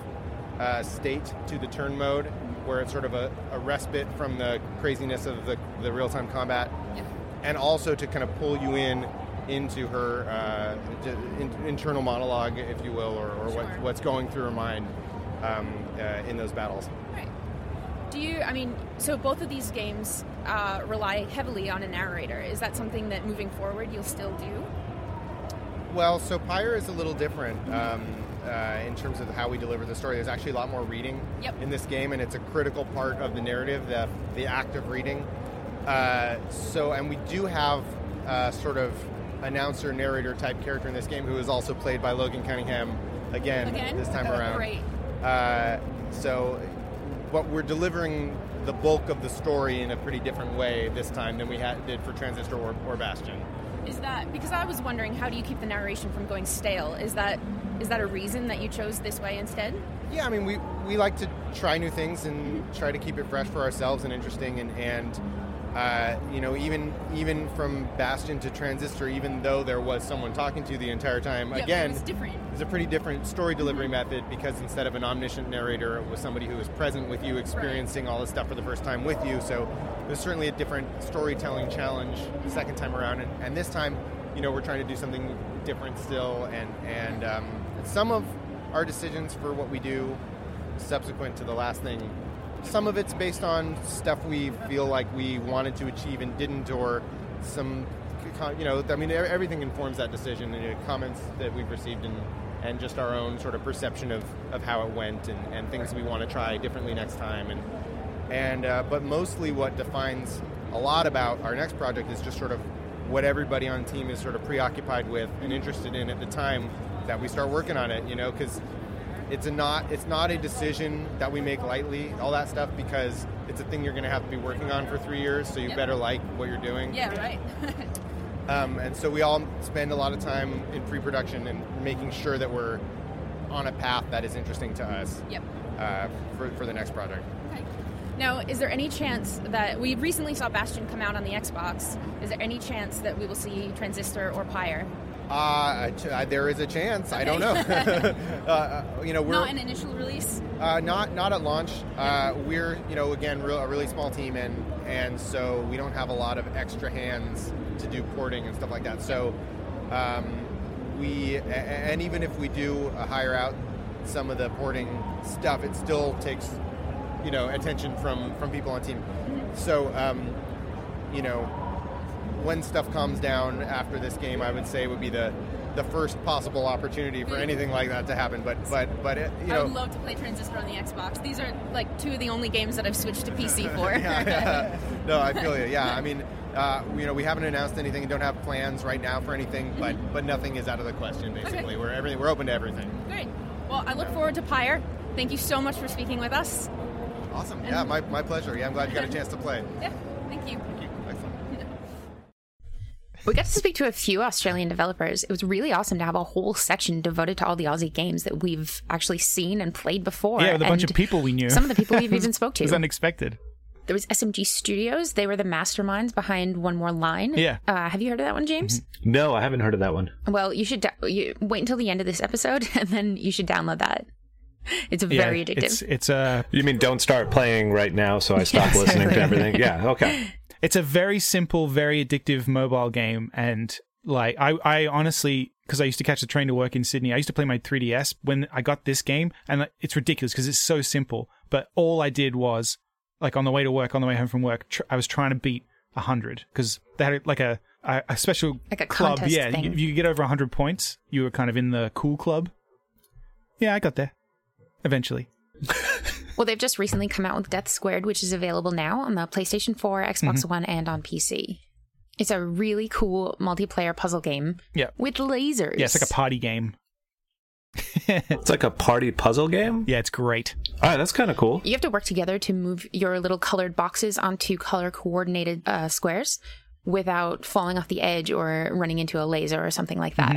uh, state to the turn mode, where it's sort of a, a respite from the craziness of the, the real time combat, Yep. and also to kind of pull you in into her uh, in, internal monologue, if you will, or, or what, what's going through her mind um, uh, in those battles. Right. Do you, I mean, so both of these games uh, rely heavily on a narrator. Is that something that moving forward you'll still do? Well, so Pyre is a little different um, uh, in terms of how we deliver the story. There's actually a lot more reading Yep. in this game, and it's a critical part of the narrative, the, the act of reading. Uh, so, and we do have uh, sort of announcer, narrator type character in this game who is also played by Logan Cunningham again, Again? this time around. Great. Uh, so, but we're delivering the bulk of the story in a pretty different way this time than we had, did for Transistor or, or Bastion. Is that because I was wondering how do you keep the narration from going stale? Is that is that a reason that you chose this way instead? Yeah, I mean, we, we like to try new things and mm-hmm. try to keep it fresh for ourselves and interesting. And, and uh, you know, even even from Bastion to Transistor, even though there was someone talking to you the entire time, Yeah, again, it it's a pretty different story delivery method because instead of an omniscient narrator, it was somebody who was present with you, experiencing all this stuff for the first time with you. So there's certainly a different storytelling challenge the second time around. And, and this time, you know, we're trying to do something different still. And, and um, some of our decisions for what we do subsequent to the last thing, some of it's based on stuff we feel like we wanted to achieve and didn't, or some, you know, I mean, everything informs that decision. And, know, comments that we've received and, and just our own sort of perception of, of how it went and, and things we want to try differently next time. And, and uh, but mostly what defines a lot about our next project is just sort of what everybody on team is sort of preoccupied with and interested in at the time that we start working on it. You know, because it's a not it's not a decision that we make lightly. All that stuff because it's a thing you're going to have to be working on for three years. So you Yep. better like what you're doing. Yeah, right. <laughs> Um, and so we all spend a lot of time in pre-production and making sure that we're on a path that is interesting to us yep. uh, for, for the next project. Okay. Now, is there any chance that we recently saw Bastion come out on the Xbox? Is there any chance that we will see Transistor or Pyre? Uh, uh, there is a chance. I don't know. <laughs> <laughs> uh, you know, we're Not an initial release. uh, not not at launch. Uh, we're you know again real, a really small team, and and so we don't have a lot of extra hands to do porting and stuff like that. So um, we and even if we do uh, hire out some of the porting stuff, it still takes you know attention from from people on team. So um, you know when stuff calms down after this game, I would say would be the the first possible opportunity for anything like that to happen. But but but it, you I know. would love to play Transistor on the Xbox. These are like two of the only games that I've switched to PC <laughs> for. yeah, yeah. <laughs> No, I feel you. Yeah, I mean, uh, you know, we haven't announced anything and don't have plans right now for anything, but but nothing is out of the question. Basically, we're everything. We're open to everything. Great. Well, I look forward to Pyre. Thank you so much for speaking with us. Awesome. Yeah, my, my pleasure. Yeah, I'm glad you got a <laughs> chance to play. Yeah, thank you. Excellent. We got to speak to a few Australian developers. It was really awesome to have a whole section devoted to all the Aussie games that we've actually seen and played before. Yeah, with a bunch of people we knew. Some of the people we've even <laughs> spoke to. It was unexpected. There was SMG Studios. They were the masterminds behind One More Line. Yeah. Uh, have you heard of that one, James? No, I haven't heard of that one. Well, you should da- you, wait until the end of this episode, <laughs> and then you should download that. It's very yeah, addictive. It's it's a You mean don't start playing right now so I <laughs> stop Yes. listening to everything? Yeah, okay. It's a very simple, very addictive mobile game, and like I, I honestly, because I used to catch the train to work in Sydney, I used to play my 3DS when I got this game, and it's ridiculous because it's so simple. But all I did was, like, on the way to work, on the way home from work, tr- I was trying to beat hundred because they had like a a, a special Like a club. Yeah, thing. if you get over hundred points, you were kind of in the cool club. Yeah, I got there eventually. <laughs> well, they've just recently come out with Death Squared, which is available now on the PlayStation 4, Xbox Mm-hmm. One, and on PC. It's a really cool multiplayer puzzle game Yeah, with lasers. yeah, it's like a party game. <laughs> It's like a party puzzle game? Yeah, it's great. All right, that's kind of cool. You have to work together to move your little colored boxes onto color coordinated uh, squares without falling off the edge or running into a laser or something like that.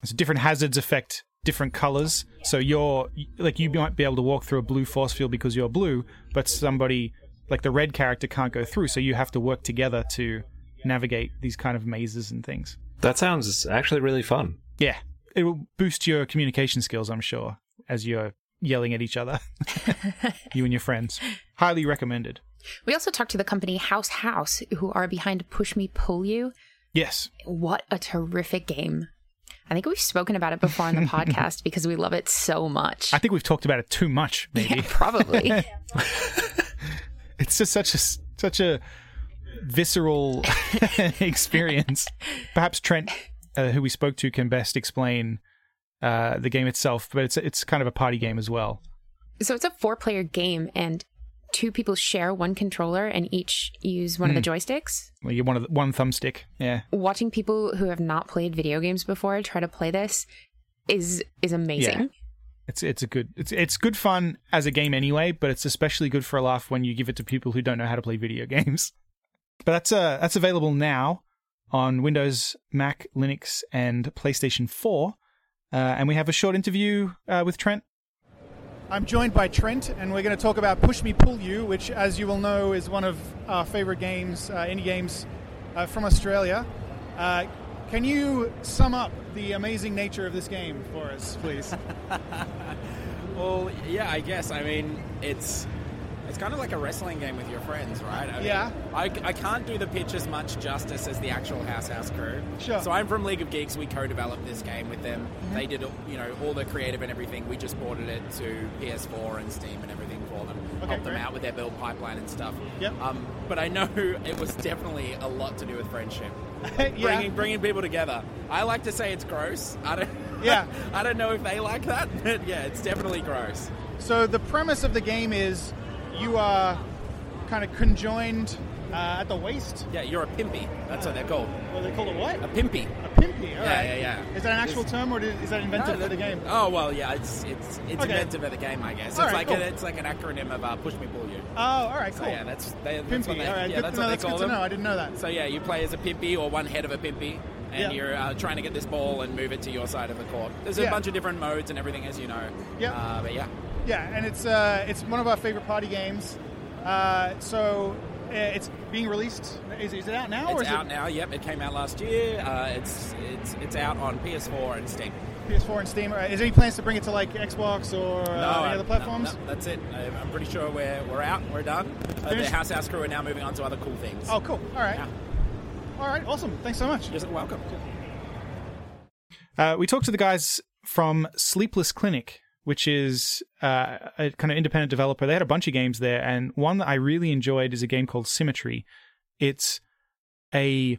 There's different hazards affect different colors. So you're like you might be able to walk through a blue force field because you're blue, but somebody like the red character can't go through. So you have to work together to navigate these kind of mazes and things. That sounds actually really fun. Yeah, it will boost your communication skills, I'm sure, as you're yelling at each other, <laughs> you and your friends. Highly recommended. We also talked to the company House House, who are behind Push Me Pull You. Yes. What a terrific game. I think we've spoken about it before on the <laughs> podcast because we love it so much. I think we've talked about it too much, maybe. Yeah, <laughs> probably. <laughs> it's just such a such a visceral experience. Perhaps Trent, uh, who we spoke to, can best explain uh, the game itself, but it's it's kind of a party game as well. So it's a four-player game, and two people share one controller and each use one mm. of the hmm. joysticks. Well, you one of the, one thumbstick. Yeah. Watching people who have not played video games before try to play this is is amazing. Yeah. It's it's a good it's it's good fun as a game anyway, but it's especially good for a laugh when you give it to people who don't know how to play video <laughs> games. But that's uh that's available now on Windows, Mac, Linux, and PlayStation 4. Uh, and we have a short interview uh, with Trent I'm joined by Trent, and we're going to talk about Push Me Pull You, which, as you will know, is one of our favorite games, uh, indie games uh, from Australia. Uh, can you sum up the amazing nature of this game for us, please? <laughs> well, yeah, I guess. I mean, it's it's kind of like a wrestling game with your friends, right? I yeah. I, I can't do the pitch as much justice as the actual House House crew. Sure. So I'm from League of Geeks. We co-developed this game with them. Mm-hmm. They did, you know, all the creative and everything. We just ported it to PS4 and Steam and everything for them. Okay, Helped great. them out with their build pipeline and stuff. Yep. Um, but I know <laughs> it was definitely a lot to do with friendship. <laughs> yeah. Bringing bringing people together. I like to say it's gross. I don't. <laughs> Yeah. I don't know if they like that, but yeah, it's definitely gross. So the premise of the game is you are kind of conjoined uh, at the waist. Yeah, you're a pimpy. That's what they're called. Well, they call it what? A pimpy. A pimpy. yeah, right. yeah, yeah. Is that an actual it's, term, or is that invented no, for the game? Oh well, yeah, it's it's it's okay. invented for the game, I guess. All it's right, like cool. a, it's like an acronym of uh, push me, pull you. Oh, all right, cool. So, yeah, that's they, pimpy. That's they, all right, yeah, good that's to know. That's good them. to know. I didn't know that. So yeah, you play as a pimpy or one head of a pimpy. And you're uh, trying to get this ball and move it to your side of the court. There's a bunch of different modes and everything, as you know. Yeah. Uh, but yeah. Yeah, and it's uh, it's one of our favorite party games. Uh, so uh, it's being released. Is, is, it out now? It's out it... now. Yep, it came out last year. Uh, it's it's it's out on PS4 and Steam. PS4 and Steam. Is there any plans to bring it to like Xbox or uh, no, any other platforms? No, no, that's it. I'm pretty sure we're we're out. We're done. Uh, the House House crew are now moving on to other cool things. Oh, cool. All right. Yeah. All right. Awesome. Thanks so much. You're welcome. Uh, we talked to the guys from Sleepless Clinic, which is uh, a kind of independent developer. They had a bunch of games there, and one that I really enjoyed is a game called Symmetry. It's a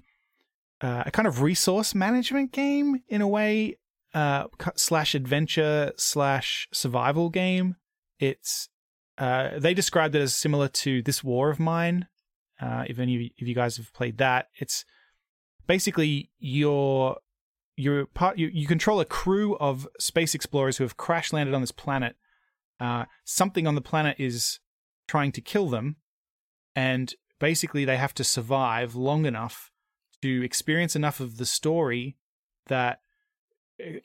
uh, a kind of resource management game in a way, uh, slash adventure slash survival game. It's uh, they described it as similar to This War of Mine. Uh, if any of you guys have played that, it's basically you're you're part you, you control a crew of space explorers who have crash landed on this planet. Uh, something on the planet is trying to kill them, and basically they have to survive long enough to experience enough of the story that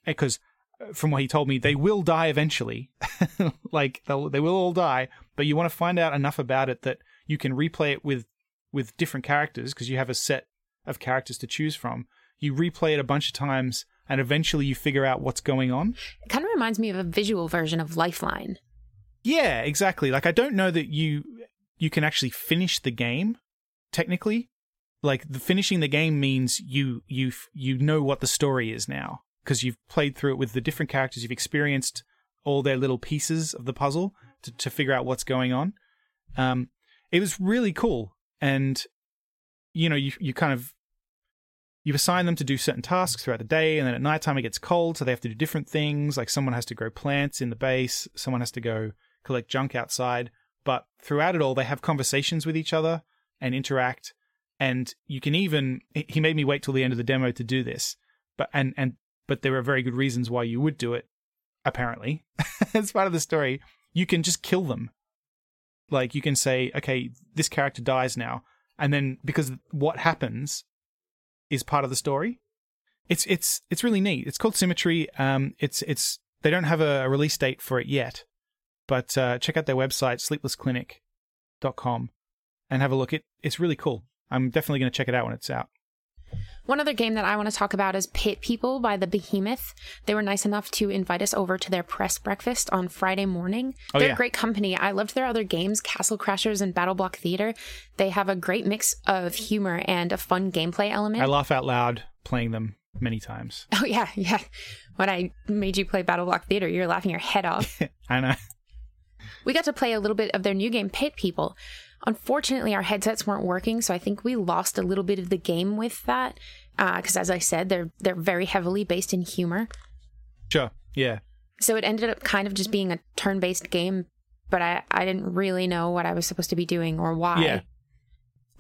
because eh, uh, from what he told me they will die eventually <laughs> like they will all die but you want to find out enough about it that you can replay it with with different characters because you have a set of characters to choose from you replay it a bunch of times, and eventually you figure out what's going on. It kind of reminds me of a visual version of Lifeline. Yeah, exactly. Like I don't know that you you can actually finish the game technically. Like the finishing the game means you you you know what the story is now because you've played through it with the different characters, you've experienced all their little pieces of the puzzle to, to figure out what's going on. Um, it was really cool, and you know you you kind of you assign them to do certain tasks throughout the day, and then at nighttime it gets cold, so they have to do different things. Like someone has to grow plants in the base, someone has to go collect junk outside. But throughout it all, they have conversations with each other and interact. And you can even he made me wait till the end of the demo to do this, but and and but there are very good reasons why you would do it. Apparently, <laughs> as part of the story, you can just kill them. Like you can say, okay, this character dies now, and then because what happens is part of the story. It's it's it's really neat. It's called Symmetry. Um, it's it's they don't have a release date for it yet, but uh, check out their website, sleeplessclinic.com, and have a look. It it's really cool. I'm definitely going to check it out when it's out. One other game that I want to talk about is Pit People by the Behemoth. They were nice enough to invite us over to their press breakfast on Friday morning. Oh, They're yeah. a great company. I loved their other games, Castle Crashers and Battle Block Theater. They have a great mix of humor and a fun gameplay element. I laugh out loud playing them many times. <laughs> oh, yeah, yeah. When I made you play Battle Block Theater, you were laughing your head off. <laughs> I know. we got to play a little bit of their new game, Pit People. Unfortunately, our headsets weren't working, so I think we lost a little bit of the game with that. Uh, because, as I said, they're they're very heavily based in humor. Sure. Yeah. So it ended up kind of just being a turn-based game, but I I didn't really know what I was supposed to be doing or why. Yeah.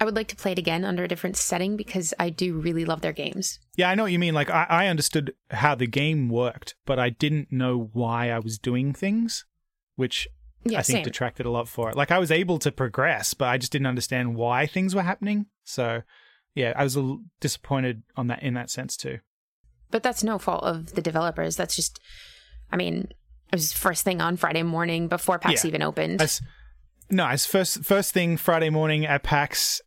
I would like to play it again under a different setting because I do really love their games. Yeah, I know what you mean. Like, I, I understood how the game worked, but I didn't know why I was doing things, which Yeah, I think same. detracted a lot for it. Like, I was able to progress, but I just didn't understand why things were happening. So, yeah, I was a little disappointed on that in that sense too. But that's no fault of the developers. That's just, I mean, it was first thing on Friday morning before PAX Yeah. even opened. As no, as first first thing Friday morning at PAX,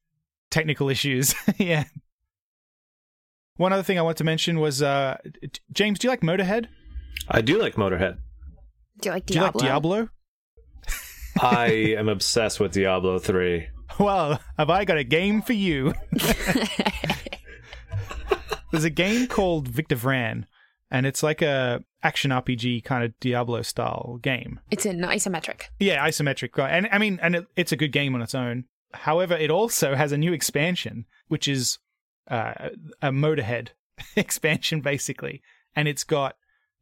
technical issues. <laughs> yeah. One other thing I want to mention was uh, James. Do you like Motorhead? I do like Motorhead. do you like Do you like Diablo? I am obsessed with Diablo 3. Well, have I got a game for you? <laughs> There's a game called Victor Vran, and it's like a action RPG kind of Diablo style game. It's an isometric. Yeah, isometric. right. And I mean, and it, it's a good game on its own. However, it also has a new expansion, which is uh, a Motorhead <laughs> expansion, basically. And it's got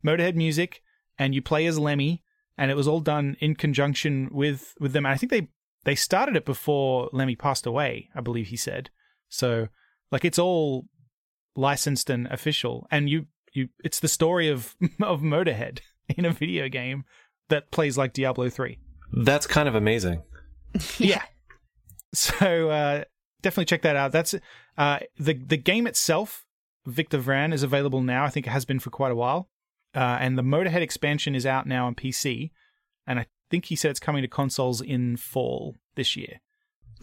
Motorhead music, and you play as Lemmy, and it was all done in conjunction with with them. And I think they they started it before Lemmy passed away. I believe he said so. Like it's all licensed and official, and you you it's the story of <laughs> of Motorhead in a video game that plays like Diablo three. That's kind of amazing. <laughs> Yeah. So uh, definitely check that out. That's uh, the the game itself. Victor Vran is available now. I think it has been for quite a while. Uh, and the Motorhead expansion is out now on PC, and I think he said it's coming to consoles in fall this year.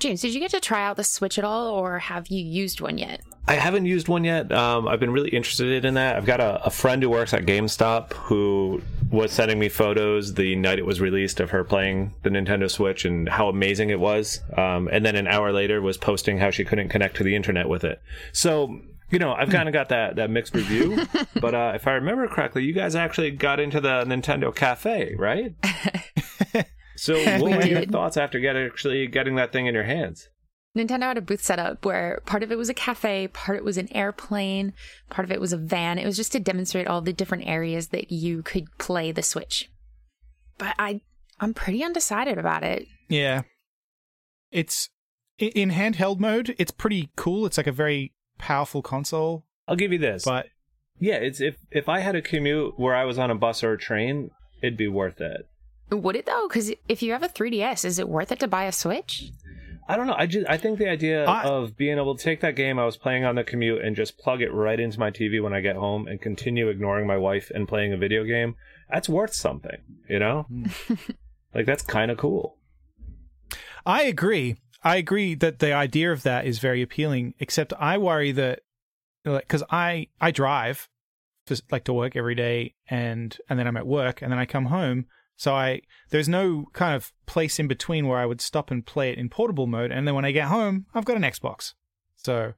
James, did you get to try out the Switch at all, or have you used one yet? I haven't used one yet. Um, I've been really interested in that. I've got a, a friend who works at GameStop who was sending me photos the night it was released of her playing the Nintendo Switch and how amazing it was. Um, and then an hour later was posting how she couldn't connect to the internet with it. So, you know, I've <laughs> kind of got that, that mixed review. but uh, if I remember correctly, you guys actually got into the Nintendo Cafe, right? <laughs> so, what were your thoughts after get, actually getting that thing in your hands? Nintendo had a booth set up where part of it was a cafe, part of it was an airplane, part of it was a van. It was just to demonstrate all the different areas that you could play the Switch. But I, I'm pretty undecided about it. Yeah, it's in handheld mode. It's pretty cool. It's like a very powerful console, I'll give you this. but Yeah, it's if if I had a commute where I was on a bus or a train, it'd be worth it. Would it though? Because if you have a 3DS, is it worth it to buy a Switch? I don't know. I just I think the idea I- of being able to take that game I was playing on the commute and just plug it right into my TV when I get home and continue ignoring my wife and playing a video game, that's worth something, you know? Hmm. <laughs> like that's kind of cool. I agree. I agree that the idea of that is very appealing. Except I worry that because I I drive like to work every day, and and then I'm at work, and then I come home. So I there's no kind of place in between where I would stop and play it in portable mode, and then when I get home, I've got an Xbox. So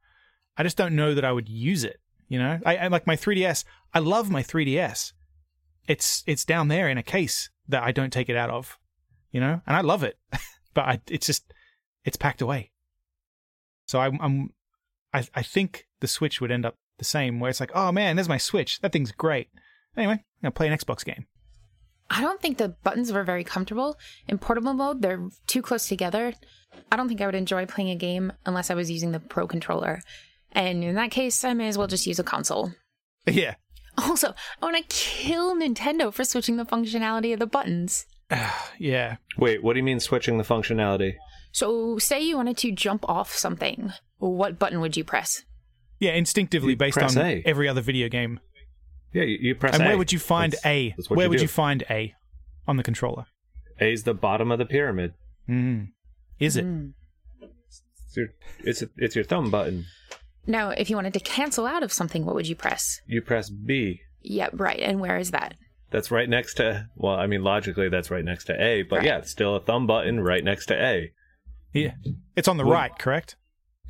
I just don't know that I would use it. You know, I, I like my 3DS. I love my 3DS. It's it's down there in a case that I don't take it out of. You know, and I love it, <laughs> but I, it's just it's packed away. So I'm, I'm I I think the Switch would end up the same, where it's like, oh man, there's my Switch. That thing's great. Anyway, I'm gonna play an Xbox game. I don't think the buttons were very comfortable. In portable mode, they're too close together. I don't think I would enjoy playing a game unless I was using the Pro controller. And in that case, I may as well just use a console. <laughs> Yeah, Also, I want to kill Nintendo for switching the functionality of the buttons. <sighs> yeah. Wait, what do you mean switching the functionality? So, say you wanted to jump off something, what button would you press? Yeah, instinctively You based on A. every other video game. Yeah, you, you press And A. where would you find That's- A? that's Where you would do. you find A on the controller? A is the bottom of the pyramid. Mm. Is it? Mm. It's your it's it's your thumb button. Now, if you wanted to cancel out of something, what would you press? You press B. Yep, right. And where is that? That's right next to well, I mean logically that's right next to A, but Right. yeah, it's still a thumb button right next to A. Yeah. It's on the Well- right, correct?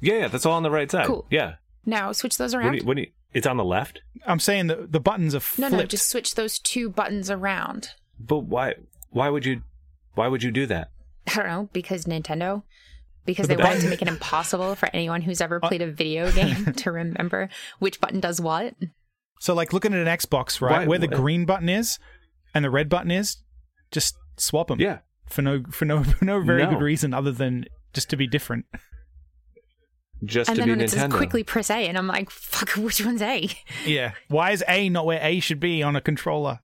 Yeah, yeah, that's all on the right side. Cool. Yeah. Now, switch those When around. you, when you, it's on the left. I'm saying that the buttons are no, flipped. no, no, just switch those two buttons around. But why why would you why would you do that? I don't know, because Nintendo. Because But they the wanted to make it impossible for anyone who's ever uh, played a video <laughs> game to remember which button does what. So, like looking at an Xbox, right, Why- where the why- green button is and the red button is, just swap them. Yeah. For no for no <laughs> for no very No. good reason other than just to be different. Just and to then be when it says quickly press A, and I'm like, fuck, <laughs> which one's A? Yeah. Why is A not where A should be on a controller?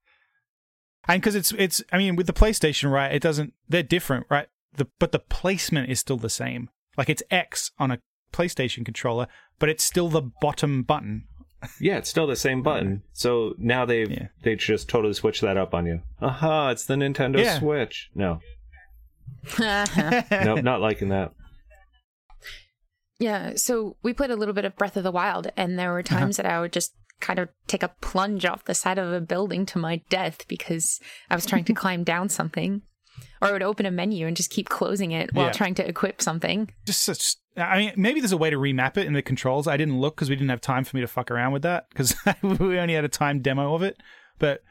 And because it's it's I mean with the PlayStation, right? It doesn't. They're different, right? The but the placement is still the same. Like it's X on a PlayStation controller, but it's still the bottom button. Yeah, it's still the same button. So now they've Yeah. they just totally switched that up on you. Aha, it's the Nintendo Yeah. Switch. No. Uh-huh. <laughs> Nope, not liking that. yeah, so we played a little bit of Breath of the Wild, and there were times that I would just kind of take a plunge off the side of a building to my death because I was trying to <laughs> climb down something. Or I would open a menu and just keep closing it while Yeah. trying to equip something. Just such. I mean, maybe there's a way to remap it in the controls. I didn't look because we didn't have time for me to fuck around with that because <laughs> we only had a time demo of it. But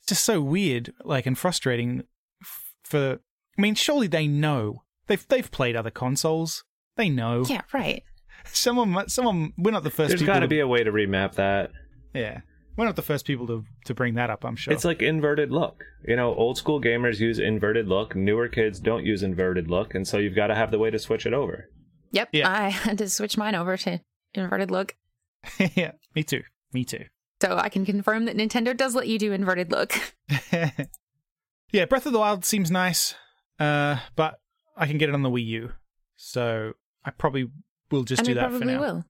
it's just so weird, like and frustrating. f- For I mean, surely they know they've they've played other consoles. They know. Yeah, right. Someone, mu- someone. We're not the first. There's people got to to- be a way to remap that. Yeah, we're not the first people to to bring that up. I'm sure. It's like inverted look. You know, old school gamers use inverted look. Newer kids don't use inverted look, and so you've got to have the way to switch it over. Yep, Yeah. I <laughs> had to switch mine over to inverted look. <laughs> yeah, me too. Me too. So I can confirm that Nintendo does let you do inverted look. <laughs> yeah, Breath of the Wild seems nice, uh, but I can get it on the Wii U, so I probably will just and do that for probably now. will.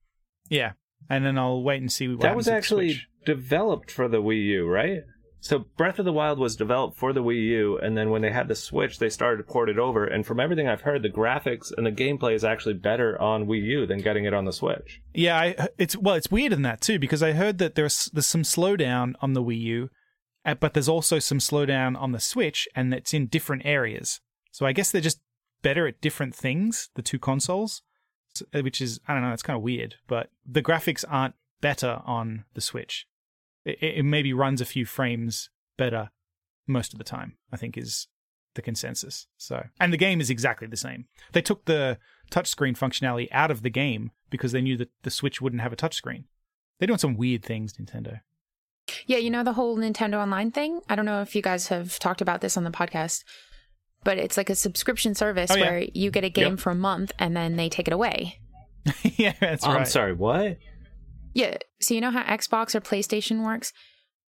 Yeah, and then I'll wait and see what that happens was actually Switch. developed for the Wii U, right? So Breath of the Wild was developed for the Wii U, and then when they had the Switch, they started to port it over. And from everything I've heard, the graphics and the gameplay is actually better on Wii U than getting it on the Switch. Yeah, I, it's well, it's weird in that too because I heard that there's there's some slowdown on the Wii U, uh, but there's also some slowdown on the Switch, and it's in different areas. So I guess they're just better at different things, the two consoles, uh, which is I don't know, it's kind of weird. But the graphics aren't better on the Switch. It, it maybe runs a few frames better most of the time. I think is the consensus. So, and the game is exactly the same. They took the touchscreen functionality out of the game because they knew that the Switch wouldn't have a touchscreen. They're doing some weird things, Nintendo. Yeah, you know the whole Nintendo Online thing? I don't know if you guys have talked about this on the podcast, but it's like a subscription service Oh, yeah. where you get a game Yep. for a month and then they take it away. <laughs> yeah, that's Oh, right. I'm sorry, what? Yeah, so you know how Xbox or PlayStation works?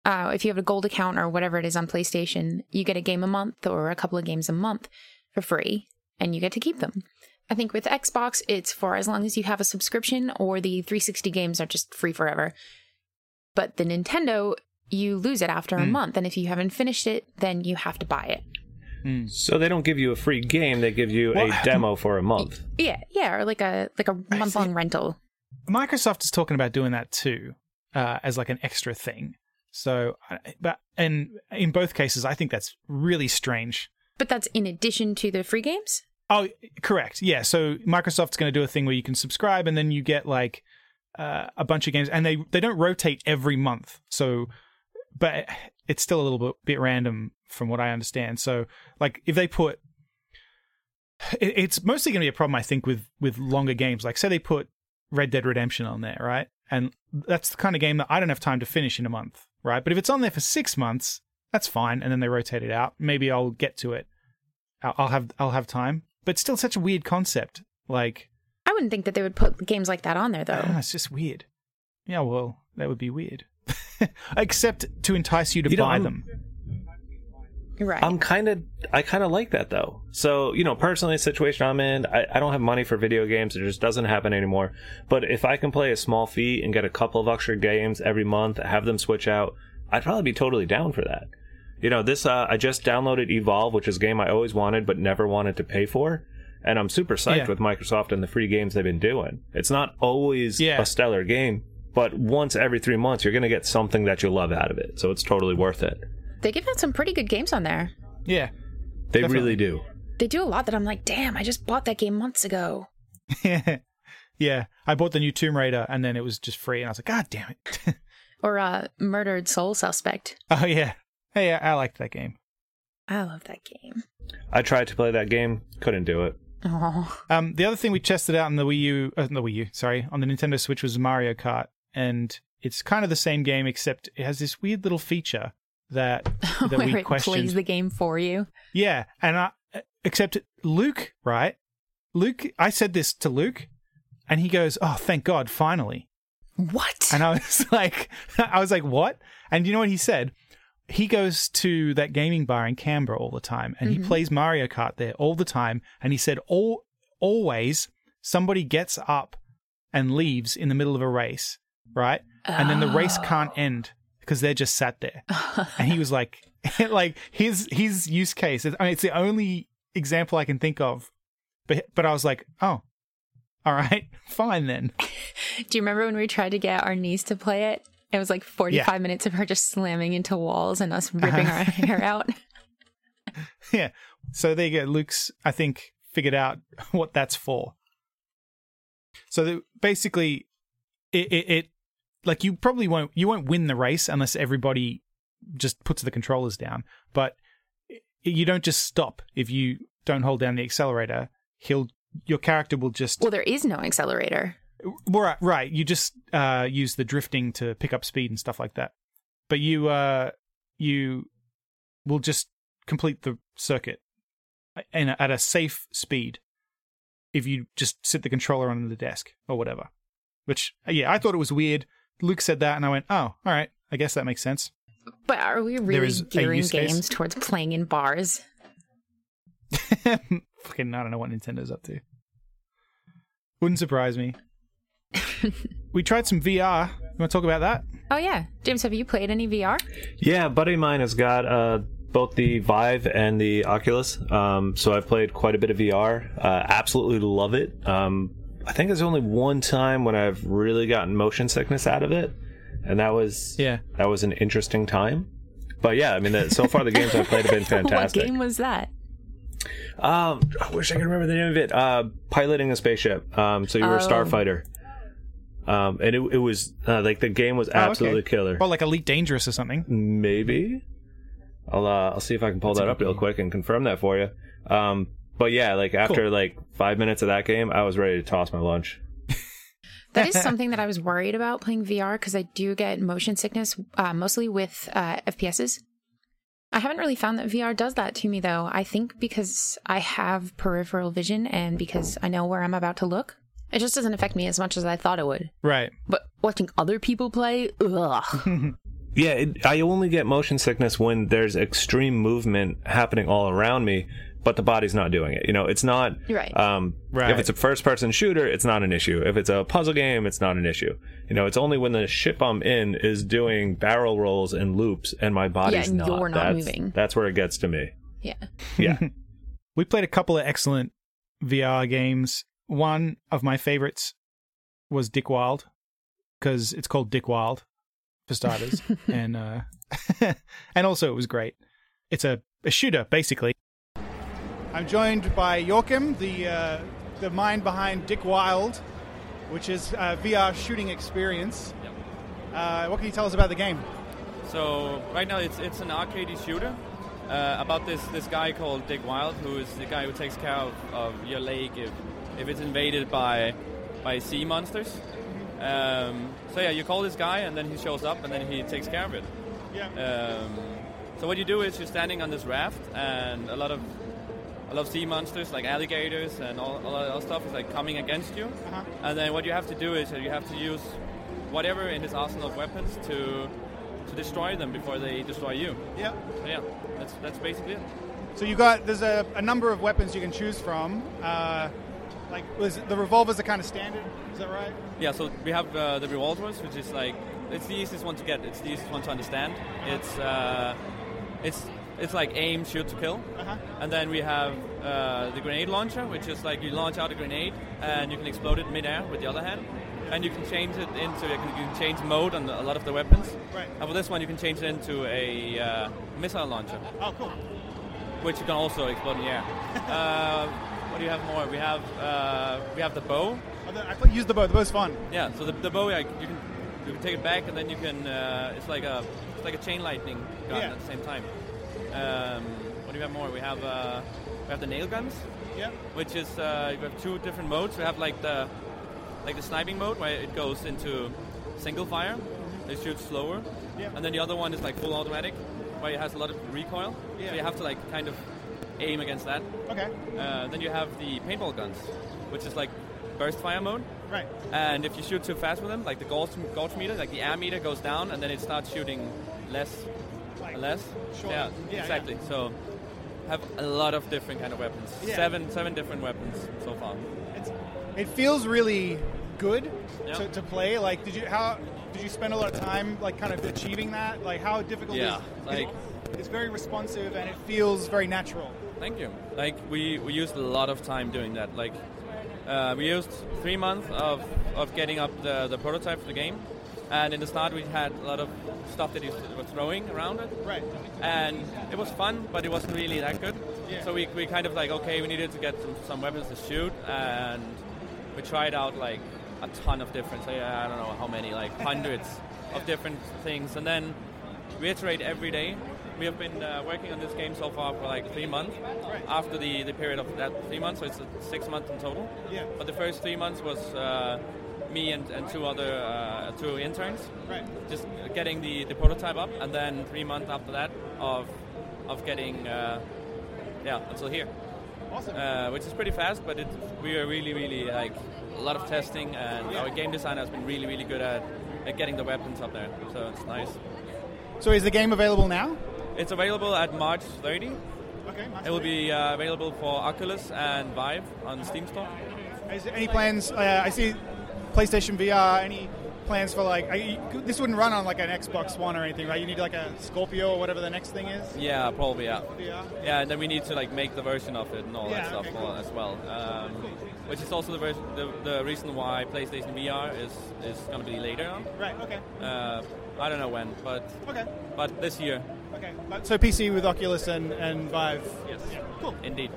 Uh, if you have a gold account or whatever it is on PlayStation, you get a game a month or a couple of games a month for free and you get to keep them. I think with Xbox, it's for as long as you have a subscription or the 360 games are just free forever. But the Nintendo, you lose it after a Hmm. month. And if you haven't finished it, then you have to buy it. So they don't give you a free game; they give you Well, a <laughs> demo for a month. Yeah, yeah, or like a like a month long rental. Microsoft is talking about doing that too, uh, as like an extra thing. So, but and in both cases, I think that's really strange. But that's in addition to the free games? Oh, correct. Yeah. So Microsoft's going to do a thing where you can subscribe and then you get like uh, a bunch of games, and they they don't rotate every month. So, but it's still a little bit, bit random from what I understand. So, like if they put, it, it's mostly going to be a problem, I think, with with longer games. Like, say they put Red Dead Redemption on there, right? And that's the kind of game that I don't have time to finish in a month, right? But if it's on there for six months, that's fine, and then they rotate it out. Maybe I'll get to it. I'll I'll have I'll have time, but still such a weird concept. Like, I wouldn't think that they would put games like that on there though. ah, it's just weird. Yeah, well, that would be weird. <laughs> Except to entice you to You know, buy I'm- them. Right. I'm kind of, I kind of like that though. So, you know, personally, the situation I'm in, I, I don't have money for video games. It just doesn't happen anymore. But if I can play a small fee and get a couple of extra games every month, have them switch out, I'd probably be totally down for that. You know, this uh, I just downloaded Evolve, which is a game I always wanted but never wanted to pay for, and I'm super psyched Yeah. with Microsoft and the free games they've been doing. It's not always Yeah. a stellar game, but once every three months, you're going to get something that you love out of it. So it's totally worth it. They give out some pretty good games on there. Yeah. They Definitely. really do. They do a lot that I'm like, damn, I just bought that game months ago. <laughs> yeah. I bought the new Tomb Raider and then it was just free and I was like, God damn it. <laughs> Or uh, Murdered Soul Suspect. oh yeah. Hey, I, I liked that game. I love that game. I tried to play that game, couldn't do it. Oh, Um, the other thing we tested out on the Wii U, uh, the Wii U, sorry, on the Nintendo Switch was Mario Kart, and it's kind of the same game except it has this weird little feature that <laughs> that where we it plays the game for you. Yeah, and I except Luke, right? Luke, I said this to Luke, and he goes, "Oh, thank God, finally." What? And I was <laughs> like, <laughs> I was like, what? And you know what he said? He goes to that gaming bar in Canberra all the time, and he mm-hmm. plays Mario Kart there all the time. And he said, all always somebody gets up and leaves in the middle of a race, right? And then the race can't oh. end because they're just sat there. <laughs> and he was like, <laughs> like his his use case. I mean, it's the only example I can think of. But but I was like, oh, all right, <laughs> fine then. Do you remember when we tried to get our niece to play it? It was like 45 minutes of her just slamming into walls and us uh-huh. ripping our hair out. yeah. So there you go. Luke's, I think, figured out what that's for. So the, basically, it, it, it, like you probably won't, you won't win the race unless everybody just puts the controllers down. But you don't just stop if you don't hold down the accelerator. He'll, your character will just, Well, there is no accelerator. right, right. You just uh, use the drifting to pick up speed and stuff like that. But you, uh, you will just complete the circuit in a, at a safe speed if you just sit the controller on the desk or whatever. Which, yeah, I thought it was weird. Luke said that, and I went, "Oh, all right. I guess that makes sense." But are we really gearing use case. games towards playing in bars? <laughs> Fucking, I don't know what Nintendo's up to. Wouldn't surprise me. <laughs> we tried some VR. You want to talk about that? Oh, yeah. James, have you played any VR? Yeah, a buddy of mine has got uh, both the Vive and the Oculus. Um, so I've played quite a bit of VR. Uh, absolutely love it. Um, I think there's only one time when I've really gotten motion sickness out of it, and that was Yeah. that was an interesting time. But yeah, I mean, the, so far the games I've played have been fantastic. <laughs> What game was that? Um, I wish I could remember the name of it. Uh, piloting a spaceship. Um, so you were a Oh. starfighter. Um, and it, it was uh, like the game was Oh, okay. absolutely killer. Or like Elite Dangerous or something. Maybe. I'll uh, I'll see if I can pull That's that up good real quick and confirm that for you. Um, but yeah, like after Cool. like five minutes of that game, I was ready to toss my lunch. <laughs> That is something that I was worried about playing VR because I do get motion sickness, uh, mostly with uh, FPSs. I haven't really found that VR does that to me, though. I think because I have peripheral vision and because I know where I'm about to look, it just doesn't affect me as much as I thought it would. Right. But watching other people play, ugh. <laughs> Yeah, it, I only get motion sickness when there's extreme movement happening all around me, but the body's not doing it. You know, it's not. Right. Um, Right. If it's a first-person shooter, it's not an issue. If it's a puzzle game, it's not an issue. You know, it's only when the ship I'm in is doing barrel rolls and loops, and my body's and not. you're not that's, moving. That's where it gets to me. yeah. Yeah. <laughs> We played a couple of excellent VR games. One of my favorites was Dick Wild because it's called Dick Wild for starters, <laughs> and uh, <laughs> and also it was great. It's a, a shooter basically. I'm joined by Yorkim, the uh, the mind behind Dick Wild, which is a VR shooting experience. Uh, what can you tell us about the game? So right now it's it's an arcade shooter uh, about this this guy called Dick Wild, who is the guy who takes care of, of your lake if if it's invaded by by sea monsters. Um, so yeah, you call this guy and then he shows up and then he takes care of it. Yeah. Um, so what you do is you're standing on this raft and a lot of a lot of sea monsters like alligators and all, all that stuff is like coming against you. Uh-huh. And then what you have to do is you have to use whatever in this arsenal of weapons to to destroy them before they destroy you. Yeah. So yeah, that's that's basically it. So you got there's a, a number of weapons you can choose from. Uh, like was the revolvers are kind of standard. Is that right? Yeah, so we have uh, the revolvers, which is like it's the easiest one to get. It's the easiest one to understand. It's uh, it's it's like aim, shoot to kill. Uh-huh. And then we have uh, the grenade launcher, which is like you launch out a grenade and you can explode it midair with the other hand. And you can change it into you can, you can change mode on a lot of the weapons. Right. And for this one, you can change it into a uh, missile launcher, Oh, cool. which you can also explode in the air. <laughs> uh, what do you have more? We have uh, we have the bow. Oh, the- I pl- use the bow. The bow's fun. Yeah, so the, the bow, like, you can you can take it back, and then you can. Uh, it's like a it's like a chain lightning gun Yeah. at the same time. Um, what do we have more? We have uh, we have the nail guns, Yeah. which is uh, we have two different modes. We have like the like the sniping mode where it goes into single fire, it shoots slower, Yeah. and then the other one is like full automatic, where it has a lot of recoil. Yeah. So you have to like kind of aim against that. Okay. Uh, then you have the paintball guns, which is like burst fire mode. Right. And if you shoot too fast with them, like the gauge, gauge meter, like the air meter goes down, and then it starts shooting less less. short. Yeah, Yeah, exactly. So have a lot of different kind of weapons. Yeah. Seven, seven different weapons so far. It's, it feels really good Yeah. to, to play. Like, did you how did you spend a lot of time like kind of achieving that? Like, how difficult Yeah, is like- it's, it's very responsive and it feels very natural. Thank you. Like we, we used a lot of time doing that. Like uh, we used three months of, of getting up the, the prototype for the game, and in the start we had a lot of stuff that he was throwing around it. Right. and it was fun, but it wasn't really that good. Yeah. So we, we kind of like okay, we needed to get some, some weapons to shoot, and we tried out like a ton of different. I don't know how many, like hundreds <laughs> of different things, and then we iterate every day. We have been uh, working on this game so far for like three months. Right. After the, the period of that three months, so it's six months in total. Yeah. But the first three months was uh, me and, and two other uh, two interns Right. just getting the, the prototype up, and then three months after that of of getting uh, yeah until here, Awesome. uh, which is pretty fast. But it, we are really really like a lot of testing, and our game designer has been really really good at, at getting the weapons up there. So it's nice. so is the game available now? It's available at March 30. Okay. nice. It will be uh, available for Oculus and Vive on Steam Store. Is there any plans? Uh, I see PlayStation VR. Any plans for like? I, this wouldn't run on like an Xbox One or anything, right? You need like a Scorpio or whatever the next thing is. Yeah, probably yeah. VR. Yeah, and then we need to like make the version of it and all Yeah, that stuff okay, all- as well. Um, which is also the, the the reason why PlayStation VR is is going to be later on. Right. Okay. Uh, I don't know when, but Okay. but this year, Okay. But, so PC with Oculus and, and Vive. yes, Cool. indeed.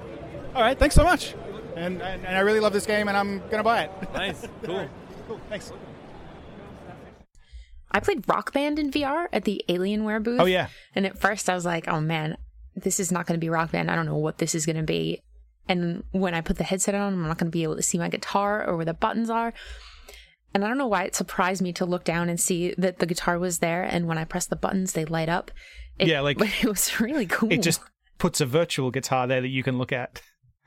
All right. Thanks so much. And, and, and I really love this game, and I'm gonna buy it. Nice, <laughs> cool. Cool. Thanks. I played Rock Band in VR at the Alienware booth. Oh, yeah. And at first I was like, oh man, this is not going to be Rock Band. I don't know what this is going to be. And when I put the headset on, I'm not going to be able to see my guitar or where the buttons are. And I don't know why it surprised me to look down and see that the guitar was there. And when I press the buttons, they light up. It, Yeah, like- but <laughs> it was really cool. It just puts a virtual guitar there that you can look at.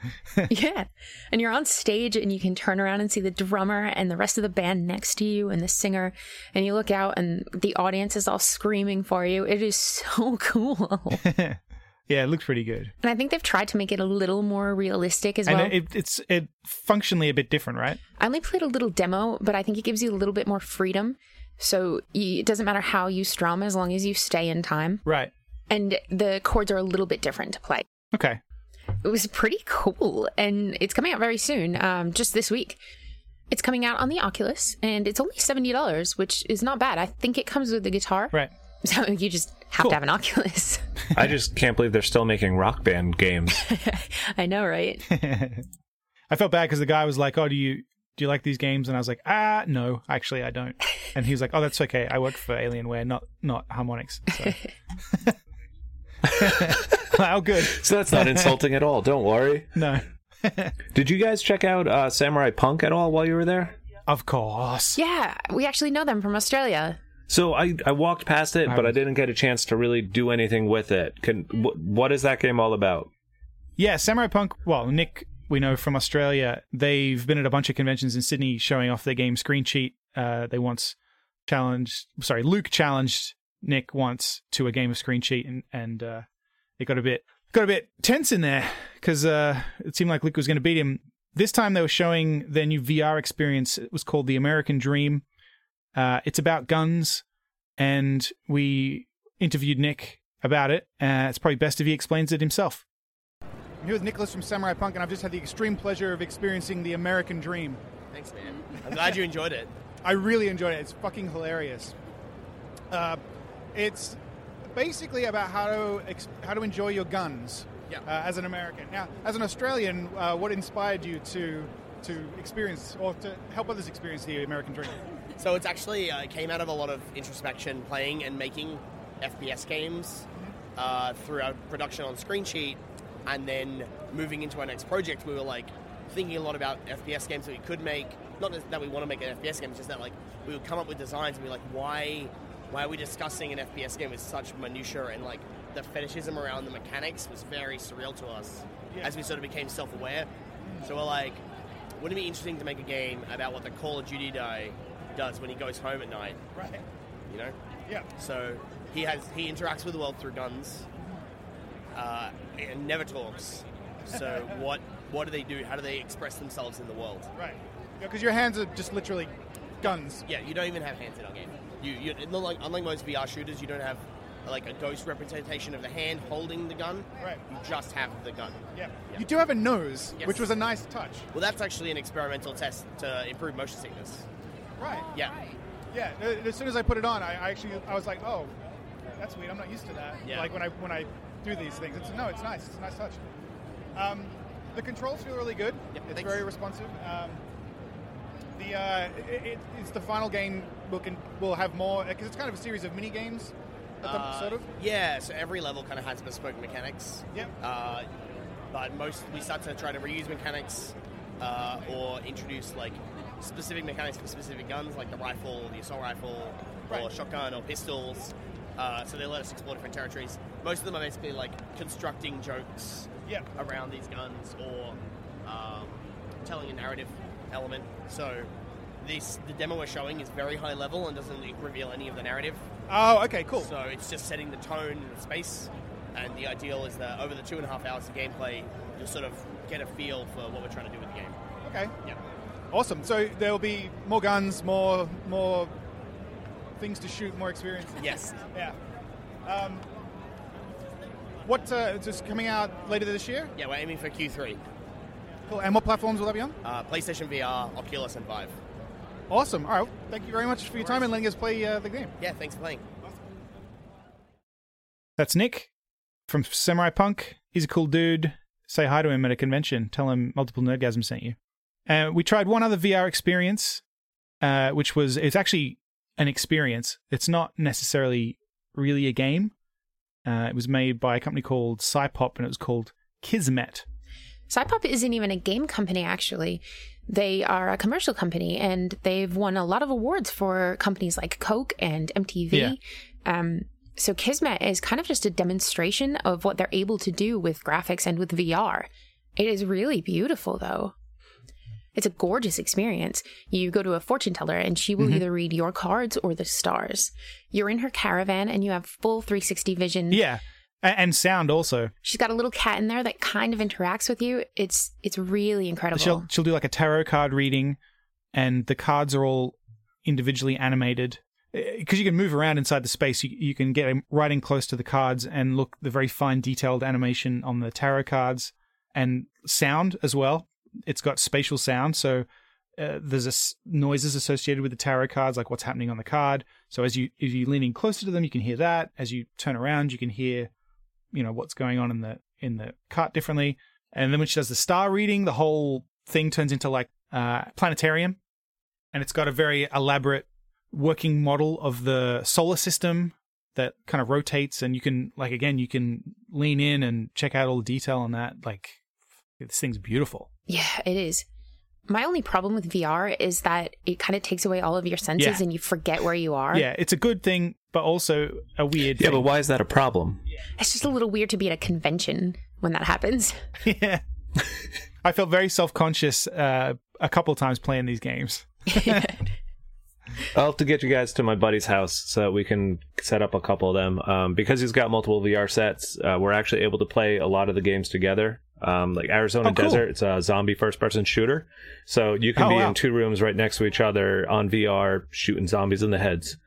<laughs> Yeah. And you're on stage and you can turn around and see the drummer and the rest of the band next to you and the singer. And you look out and the audience is all screaming for you. It is so <laughs> cool. <laughs> yeah, it looks pretty good. and I think they've tried to make it a little more realistic as well. it, it's it functionally a bit different, right? I only played a little demo, but I think it gives you a little bit more freedom. So you, it doesn't matter how you strum as long as you stay in time. Right. And the chords are a little bit different to play. Okay. It was pretty cool and it's coming out very soon um, just this week it's coming out on the oculus and it's only $70 which is not bad i think it comes with the guitar Right. <laughs> so you just have Cool. to have an oculus <laughs> I just can't believe they're still making rock band games. <laughs> i know right I felt bad because the guy was like, "Oh, do you do you like these games?" And I was like, "Ah, no, actually, I don't." And he was like, "Oh, that's okay. I work for Alienware, not not Harmonix." So. Oh, good. <laughs> So that's not insulting at all. Don't worry. No, <laughs> Did you guys check out uh, Samurai Punk at all while you were there? of course. yeah we actually know them from australia So I, I walked past it, I but I didn't get a chance to really do anything with it. Can wh- what is that game all about? Yeah, Samurai Punk. Well, Nick, we know from Australia, they've been at a bunch of conventions in Sydney showing off their game Screen Cheat. Uh, they once challenged, sorry, Luke challenged Nick once to a game of Screen Cheat, and and uh, it got a bit got a bit tense in there because uh, it seemed like Luke was going to beat him. This time they were showing their new VR experience. It was called the American Dream. Uh, it's about guns, and we interviewed Nick about it. Uh, it's probably best if he explains it himself. I'm here with Nicholas from Samurai Punk, and I've just had the extreme pleasure of experiencing the American Dream. Thanks, man. I'm glad you enjoyed it. I really enjoyed it. It's fucking hilarious. Uh, it's basically about how to ex- how to enjoy your guns Yeah. uh, as an American. Now, as an Australian, uh, what inspired you to to experience or to help others experience the American Dream? <laughs> So it's actually uh, came out of a lot of introspection, playing and making FPS games uh, through our production on Screencheat, and then moving into our next project. We were like thinking a lot about FPS games that we could make. Not that we want to make an FPS game, it's just that like we would come up with designs and be like, why, why are we discussing an FPS game with such minutia and like the fetishism around the mechanics was very surreal to us as we sort of became self-aware. So we're like, wouldn't it be interesting to make a game about what the Call of Duty guy does when he goes home at night? Right. You know. Yeah. So he has he interacts with the world through guns, uh, and never talks. So <laughs> what what do they do? How do they express themselves in the world? Right. Because your hands are just literally guns. Yeah, you don't even have hands in our game. You, you unlike, unlike most VR shooters, you don't have like a ghost representation of the hand holding the gun. Right. You just have the gun. Yeah. Yeah. You do have a nose, Yes. which was a nice touch. Well, that's actually an experimental test to improve motion sickness. Right. Yeah. Yeah. uh, As soon as I put it on, I, I actually I was like, oh, that's weird. I'm not used to that. Yeah. Like when I when I do these things, it's no, it's nice. It's a nice touch. Um, the controls feel really good. Yep, it's thanks. very responsive. Um, the uh, it, it, it's the final game. We'll can we'll have more because it's kind of a series of mini games. Uh, sort of. Yeah, so every level kind of has bespoke mechanics. Yep. Uh, but most we start to try to reuse mechanics uh, or introduce like specific mechanics for specific guns, like the rifle, the assault rifle, or shotgun, or pistols. Uh, so they let us explore different territories. Most of them are basically like constructing jokes Yep. around these guns or um, telling a narrative element. So this the demo we're showing is very high level and doesn't reveal any of the narrative. Oh, okay, cool. So it's just setting the tone and the space. And the ideal is that over the two and a half hours of gameplay, you'll sort of get a feel for what we're trying to do with the game. Okay. Yeah. Awesome. So there will be more guns, more more things to shoot, more experience. Yes. Yeah. Um, what uh, just coming out later this year? Yeah, we're aiming for Q3. Cool. And what platforms will that be on? Uh, PlayStation VR, Oculus, and Vive. Awesome. All right. Thank you very much for your time and letting us play uh, the game. Yeah, thanks for playing. That's Nick from Samurai Punk. He's a cool dude. Say hi to him at a convention. Tell him Multiple Nerdgasm sent you. Uh, we tried one other VR experience, uh, which was it's actually an experience. It's not necessarily really a game. Uh, it was made by a company called Psyop, and it was called Kismet. Psyop isn't even a game company, actually. They are a commercial company, and they've won a lot of awards for companies like Coke and MTV. Yeah. Um, so Kismet is kind of just a demonstration of what they're able to do with graphics and with VR. It is really beautiful, though. It's a gorgeous experience. You go to a fortune teller, and she will either read your cards or the stars. You're in her caravan, and you have full 360 vision. Yeah, and sound also. She's got a little cat in there that kind of interacts with you. It's it's really incredible. She'll she'll do like a tarot card reading, and the cards are all individually animated because you can move around inside the space. You you can get right in close to the cards and look the very fine detailed animation on the tarot cards and sound as well. It's got spatial sound, so uh, there's a s- noises associated with the tarot cards, like what's happening on the card. So as you as you lean in closer to them, you can hear that. As you turn around, you can hear, you know, what's going on in the in the cart differently. And then when she does the star reading, the whole thing turns into like uh, planetarium, and it's got a very elaborate working model of the solar system that kind of rotates, and you can like again you can lean in and check out all the detail on that. Like this thing's beautiful. Yeah, it is. My only problem with VR is that it kind of takes away all of your senses Yeah. and you forget where you are. Yeah, it's a good thing, but also a weird. Yeah, thing. but why is that a problem? It's just a little weird to be at a convention when that happens. <laughs> <laughs> yeah. I felt very self conscious uh, a couple times playing these games. <laughs> I'll have to get you guys to my buddy's house so that we can set up a couple of them. Um, because he's got multiple VR sets, uh, we're actually able to play a lot of the games together. Um, like Arizona Oh, cool. Desert, it's a zombie first person shooter. So you can Oh, be wow. in two rooms right next to each other on VR shooting zombies in the heads.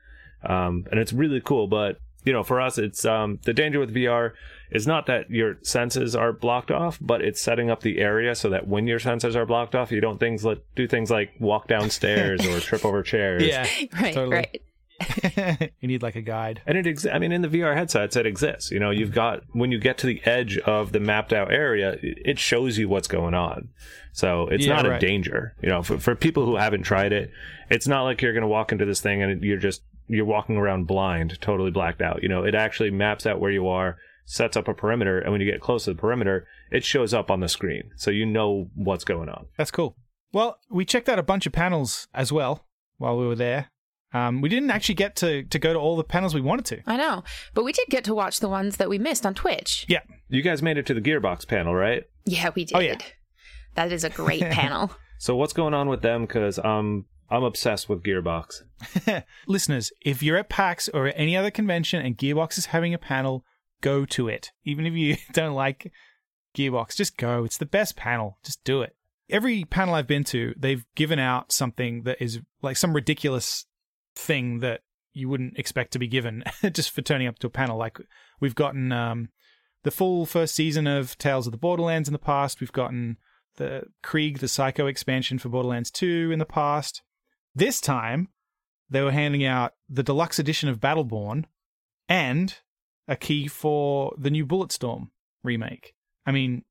Um, and it's really cool. But you know, for us, it's um, the danger with VR is not that your senses are blocked off, but it's setting up the area so that when your senses are blocked off, you don't things like do things like walk downstairs or trip over chairs. Yeah, <laughs> right, totally. right. <laughs> you need like a guide. And it, ex- I mean, in the VR headsets, it exists. You know, you've got when you get to the edge of the mapped out area, it it shows you what's going on. So it's Yeah, not a danger. You know, for, for people who haven't tried it, it's not like you're going to walk into this thing and you're just you're walking around blind, totally blacked out. You know, it actually maps out where you are, sets up a perimeter, and when you get close to the perimeter, it shows up on the screen, so you know what's going on. That's cool. Well, we checked out a bunch of panels as well while we were there. Um, we didn't actually get to, to go to all the panels we wanted to. I know. But we did get to watch the ones that we missed on Twitch. Yeah. You guys made it to the Gearbox panel, right? Yeah, we did. Oh, yeah. That is a great <laughs> panel. So what's going on with them? Because um, I'm obsessed with Gearbox. <laughs> Listeners, if you're at PAX or at any other convention and Gearbox is having a panel, go to it. Even if you <laughs> don't like Gearbox, just go. It's the best panel. Just do it. Every panel I've been to, they've given out something that is like some ridiculous thing that you wouldn't expect to be given <laughs> just for turning up to a panel. Like we've gotten um, the full first season of Tales of the Borderlands in the past. We've gotten the Krieg, the Psycho expansion for Borderlands 2 in the past. This time, they were handing out the deluxe edition of Battleborn and a key for the new Bulletstorm remake. I mean,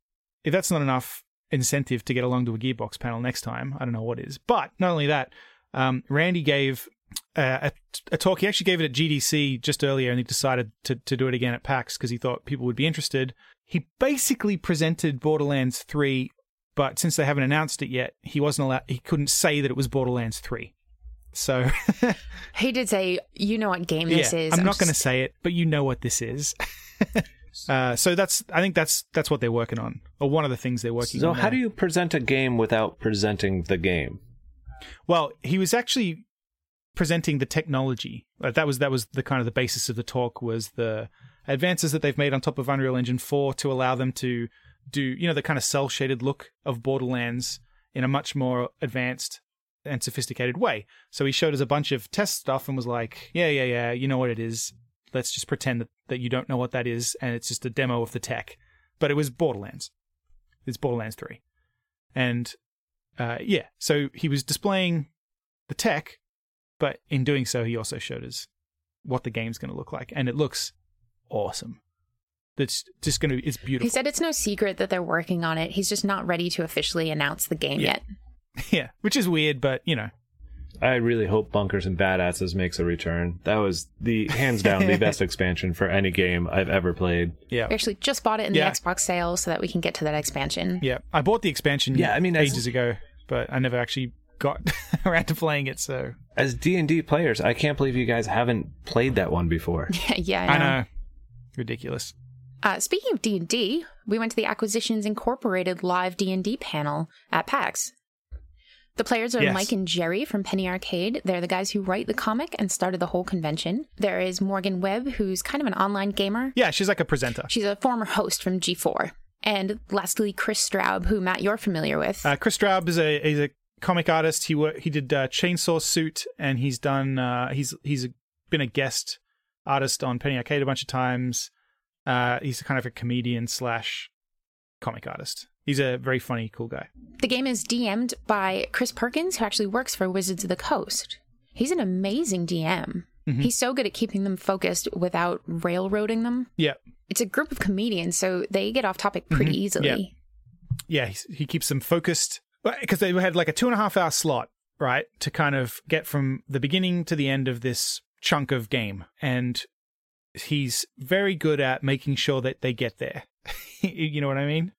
if that's not enough incentive to get along to a Gearbox panel next time, I don't know what is. But not only that, um, Randy gave uh, a, a talk. He actually gave it at GDC just earlier, and he decided to, to do it again at PAX because he thought people would be interested. He basically presented Borderlands 3, but since they haven't announced it yet, he wasn't allowed. He couldn't say that it was Borderlands 3. So <laughs> he did say, "You know what game this yeah, is." I'm, not going to say it, but you know what this is. <laughs> uh, so that's I think that's that's what they're working on, or one of the things they're working So on. So how now. do you present a game without presenting the game? Well, he was actually presenting the technology. Uh, That was that was the kind of the basis of the talk was the advances that they've made on top of Unreal Engine 4 to allow them to do, you know, the kind of cell shaded look of Borderlands in a much more advanced and sophisticated way. So he showed us a bunch of test stuff and was like, "Yeah, yeah, yeah, you know what it is. Let's just pretend that, that you don't know what that is and it's just a demo of the tech." But it was Borderlands. It's Borderlands 3. And uh, yeah, so he was displaying the tech, but in doing so, he also showed us what the game's going to look like, and it looks awesome. It's just going to, it's beautiful. He said it's no secret that they're working on it. He's just not ready to officially announce the game Yeah. yet. <laughs> yeah, which is weird, but you know, I really hope Bunkers and Badasses makes a return. That was the hands down the <laughs> best expansion for any game I've ever played. yeah, We actually just bought it in Yeah. the Xbox sale so that we can get to that expansion. yeah. I bought the expansion, Yeah, I mean, as- ages ago, but I never actually got <laughs> around to playing it. So As D and D players, I can't believe you guys haven't played that one before. yeah, I know. I know, ridiculous. Uh, speaking of D and D, we went to the Acquisitions Incorporated live D and D panel at PAX. The players are Yes. Mike and Jerry from Penny Arcade. They're the guys who write the comic and started the whole convention. There is Morgan Webb, who's kind of an online gamer. Yeah, she's like a presenter. She's a former host from G4. And lastly, Kris Straub, who Matt you're familiar with. Uh, Kris Straub is a is a comic artist. He wor- he did uh, Chainsaw Suit, and he's done uh, he's he's been a guest artist on Penny Arcade a bunch of times. Uh, he's kind of a comedian slash comic artist. He's a very funny, cool guy. The game is DM'd by Chris Perkins, who actually works for Wizards of the Coast. He's an amazing DM. Mhm. He's so good at keeping them focused without railroading them. Yeah, It's a group of comedians, so they get off topic pretty Mhm. easily. Yeah. yeah, he's, he keeps them focused because they had like a two and a half hour slot, right, to kind of get from the beginning to the end of this chunk of game, and he's very good at making sure that they get there. <laughs> you know what I mean?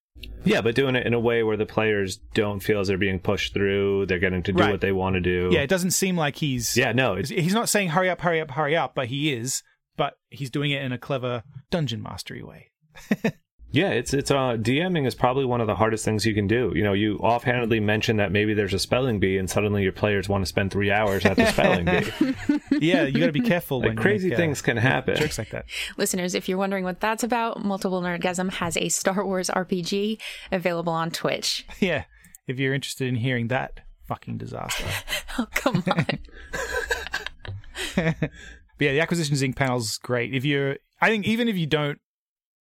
Yeah, but doing it in a way where the players don't feel as they're being pushed through. They're getting to do Right. what they want to do. Yeah, it doesn't seem like he's yeah. No, it's he's not saying hurry up, hurry up, hurry up, but he is. But he's doing it in a clever dungeon mastery way. <laughs> Yeah, it's it's uh DMing is probably one of the hardest things you can do. You know, you offhandedly mention that maybe there's a spelling bee, and suddenly your players want to spend three hours at the spelling bee. <laughs> Yeah, you got to be careful. Like when you crazy make, uh, things can happen. Jokes like that. Listeners, if you're wondering what that's about, Multiple Nerdgasm has a Star Wars RPG available on Twitch. <laughs> Yeah, if you're interested in hearing that fucking disaster. <laughs> Oh, come on. But yeah, the Acquisitions Inc. panel's great. If you're, I think even if you don't,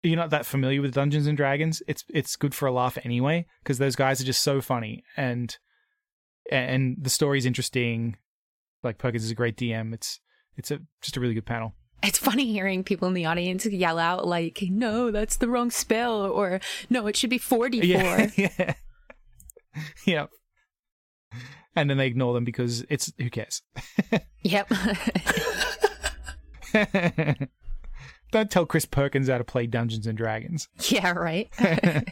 you're not that familiar with Dungeons and Dragons, it's it's good for a laugh anyway because those guys are just so funny and and the story's interesting. Like Perkins is a great DM. It's it's a just a really good panel. It's funny hearing people in the audience yell out like, "No, that's the wrong spell," or "No, it should be forty-four." <laughs> Yeah, yeah, yep. And then they ignore them because it's who cares. <laughs> yep. <laughs> Don't tell Chris Perkins how to play Dungeons and Dragons. <laughs> Yeah, right. <laughs> <laughs> uh,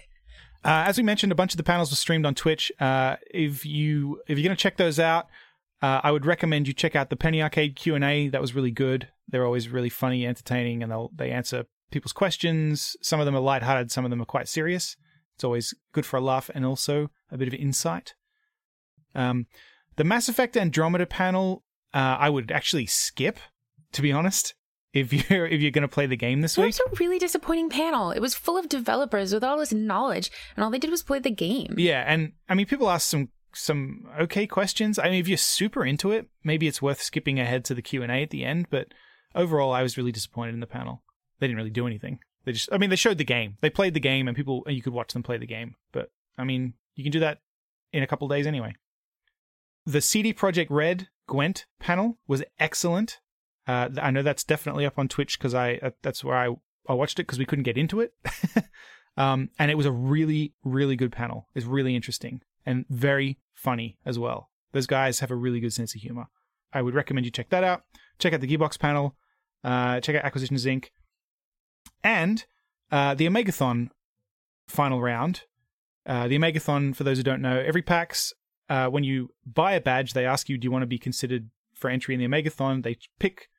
as we mentioned, a bunch of the panels were streamed on Twitch. Uh, if you if you're going to check those out, uh, I would recommend you check out the Penny Arcade Q and A. That was really good. They're always really funny, entertaining, and they they answer people's questions. Some of them are lighthearted, some of them are quite serious. It's always good for a laugh and also a bit of insight. Um, the Mass Effect Andromeda panel, uh, I would actually skip, to be honest. If you're <laughs> if you're going to play the game this week, It was a really disappointing panel. It was full of developers with all this knowledge, and all they did was play the game. Yeah, and I mean, people asked some some okay questions. I mean, if you're super into it, maybe it's worth skipping ahead to the Q and A at the end. But overall, I was really disappointed in the panel. They didn't really do anything. They just, I mean, they showed the game. They played the game, and people you could watch them play the game. But I mean, you can do that in a couple days anyway. The CD Projekt Red Gwent panel was excellent. Uh, I know that's definitely up on Twitch because I uh, that's where I I watched it because we couldn't get into it. <laughs> um, and it was a really really good panel. It's really interesting and very funny as well. Those guys have a really good sense of humor. I would recommend you check that out. Check out the Gearbox panel. Uh, check out Acquisitions Inc. And uh, the Omegathon final round. Uh, the Omegathon, for those who don't know, every PAX, uh, when you buy a badge, they ask you, do you want to be considered for entry in the Omegathon? They pick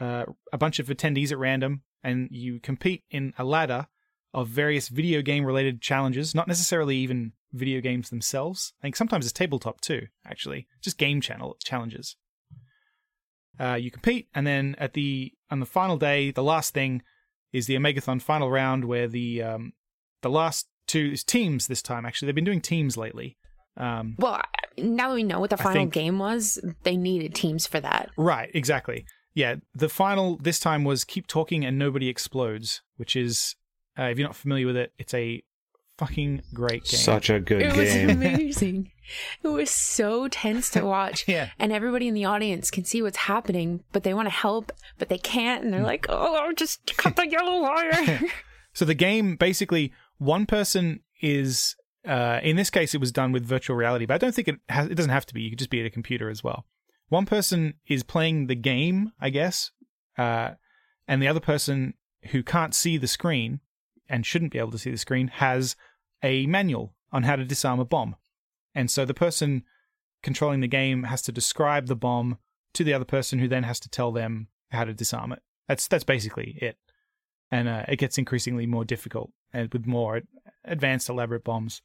uh, a bunch of attendees at random, and you compete in a ladder of various video game related challenges, not necessarily even video games themselves. I think sometimes it's tabletop too, actually, just game channel challenges. Uh, you compete, and then at the on the final day, the last thing is the Omegathon final round, where the um, the last two teams this time. Actually, they've been doing teams lately. Um, Well, now that we know what the final think- game was, they needed teams for that. Right, exactly. Yeah, the final this time was keep talking and nobody explodes, which is uh, if you're not familiar with it, it's a fucking great game. Such a good game. It was <laughs> amazing. it was so tense to watch. <laughs> Yeah. And everybody in the audience can see what's happening, but they want to help, but they can't. And they're like, oh, just cut the yellow wire. <laughs> So the game basically one person is uh, in this case it was done with virtual reality, but I don't think it has it doesn't have to be. You could just be at a computer as well. One person is playing the game, I guess, uh, and the other person who can't see the screen and shouldn't be able to see the screen has a manual on how to disarm a bomb. And so the person controlling the game has to describe the bomb to the other person who then has to tell them how to disarm it. That's that's basically it. And uh, it gets increasingly more difficult and with more advanced elaborate bombs.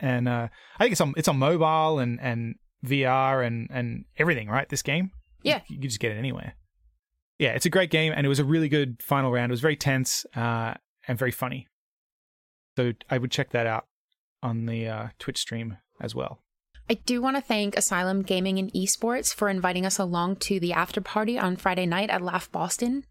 And uh, I think it's on it's on mobile and, and VR and, and everything, right? This game? Yeah. You, you just get it anywhere. Yeah, it's a great game and it was a really good final round. It was very tense uh, and very funny. So I would check that out on the uh, Twitch stream as well. I do want to thank Asylum Gaming and Esports for inviting us along to the after party on Friday night at Laugh Boston.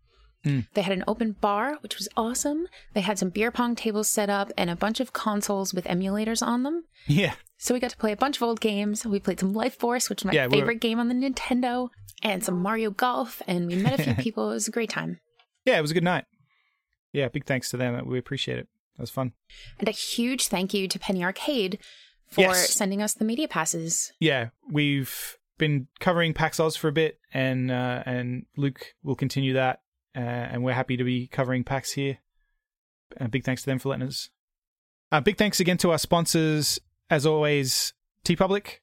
Mm. They had an open bar, which was awesome. They had some beer pong tables set up and a bunch of consoles with emulators on them. <laughs> Yeah. So we got to play a bunch of old games. We played some Life Force, which is my Yeah, we were- favorite game on the Nintendo, and some Mario Golf, and we met a few <laughs> people. It was a great time. Yeah, it was a good night. Yeah, big thanks to them. We appreciate it. That was fun. And a huge thank you to Penny Arcade for Yes. sending us the media passes. yeah, we've been covering PAX Aus for a bit, and uh, and Luke will continue that, uh, and we're happy to be covering PAX here. Uh, big thanks to them for letting us. Uh, big thanks again to our sponsors, as always, TeePublic.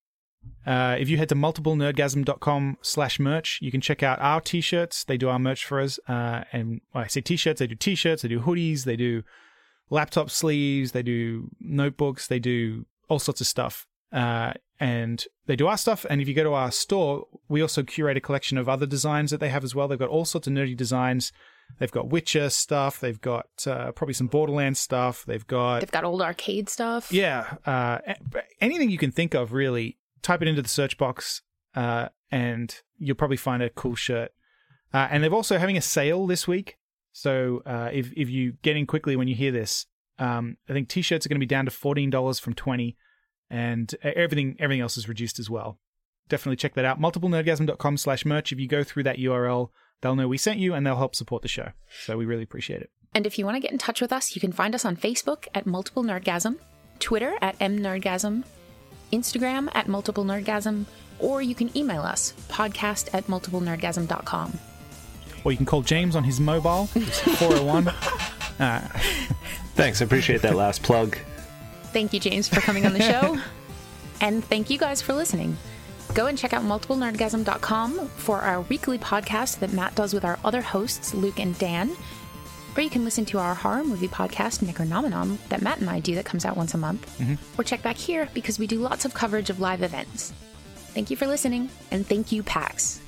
Uh, if you head to multiplenerdgasm.com slash merch, you can check out our t-shirts. They do our merch for us. Uh, and I say t-shirts, they do t-shirts, they do hoodies, they do laptop sleeves, they do notebooks, they do all sorts of stuff. Uh, and they do our stuff. And if you go to our store, we also curate a collection of other designs that they have as well. They've got all sorts of nerdy designs. They've got Witcher stuff. They've got uh, probably some Borderlands stuff. They've got They've got old arcade stuff. yeah, uh, anything you can think of, really. Type it into the search box, uh, and you'll probably find a cool shirt. Uh, and they're also having a sale this week. So uh, if if you get in quickly when you hear this, um, I think t-shirts are going to be down to fourteen dollars from twenty, and everything everything else is reduced as well. Definitely check that out. Multiplenerdgasm.com slash merch. If you go through that URL, they'll know we sent you and they'll help support the show. So we really appreciate it. And if you want to get in touch with us, you can find us on Facebook at Multiple Nerdgasm, Twitter at mnerdgasm, Instagram at Multiple Nerdgasm, or you can email us podcast at multiplenerdgasm.com. Or you can call James on his mobile, it's 401. <laughs> uh, Thanks. I appreciate that last plug. Thank you, James, for coming on the <laughs> show. and thank you guys for listening. Go and check out multiplenerdgasm.com for our weekly podcast that Matt does with our other hosts, Luke and Dan. Or you can listen to our horror movie podcast, Necronominom, that Matt and I do that comes out once a month. Mm-hmm. Or check back here because we do lots of coverage of live events. Thank you for listening, and thank you, PAX.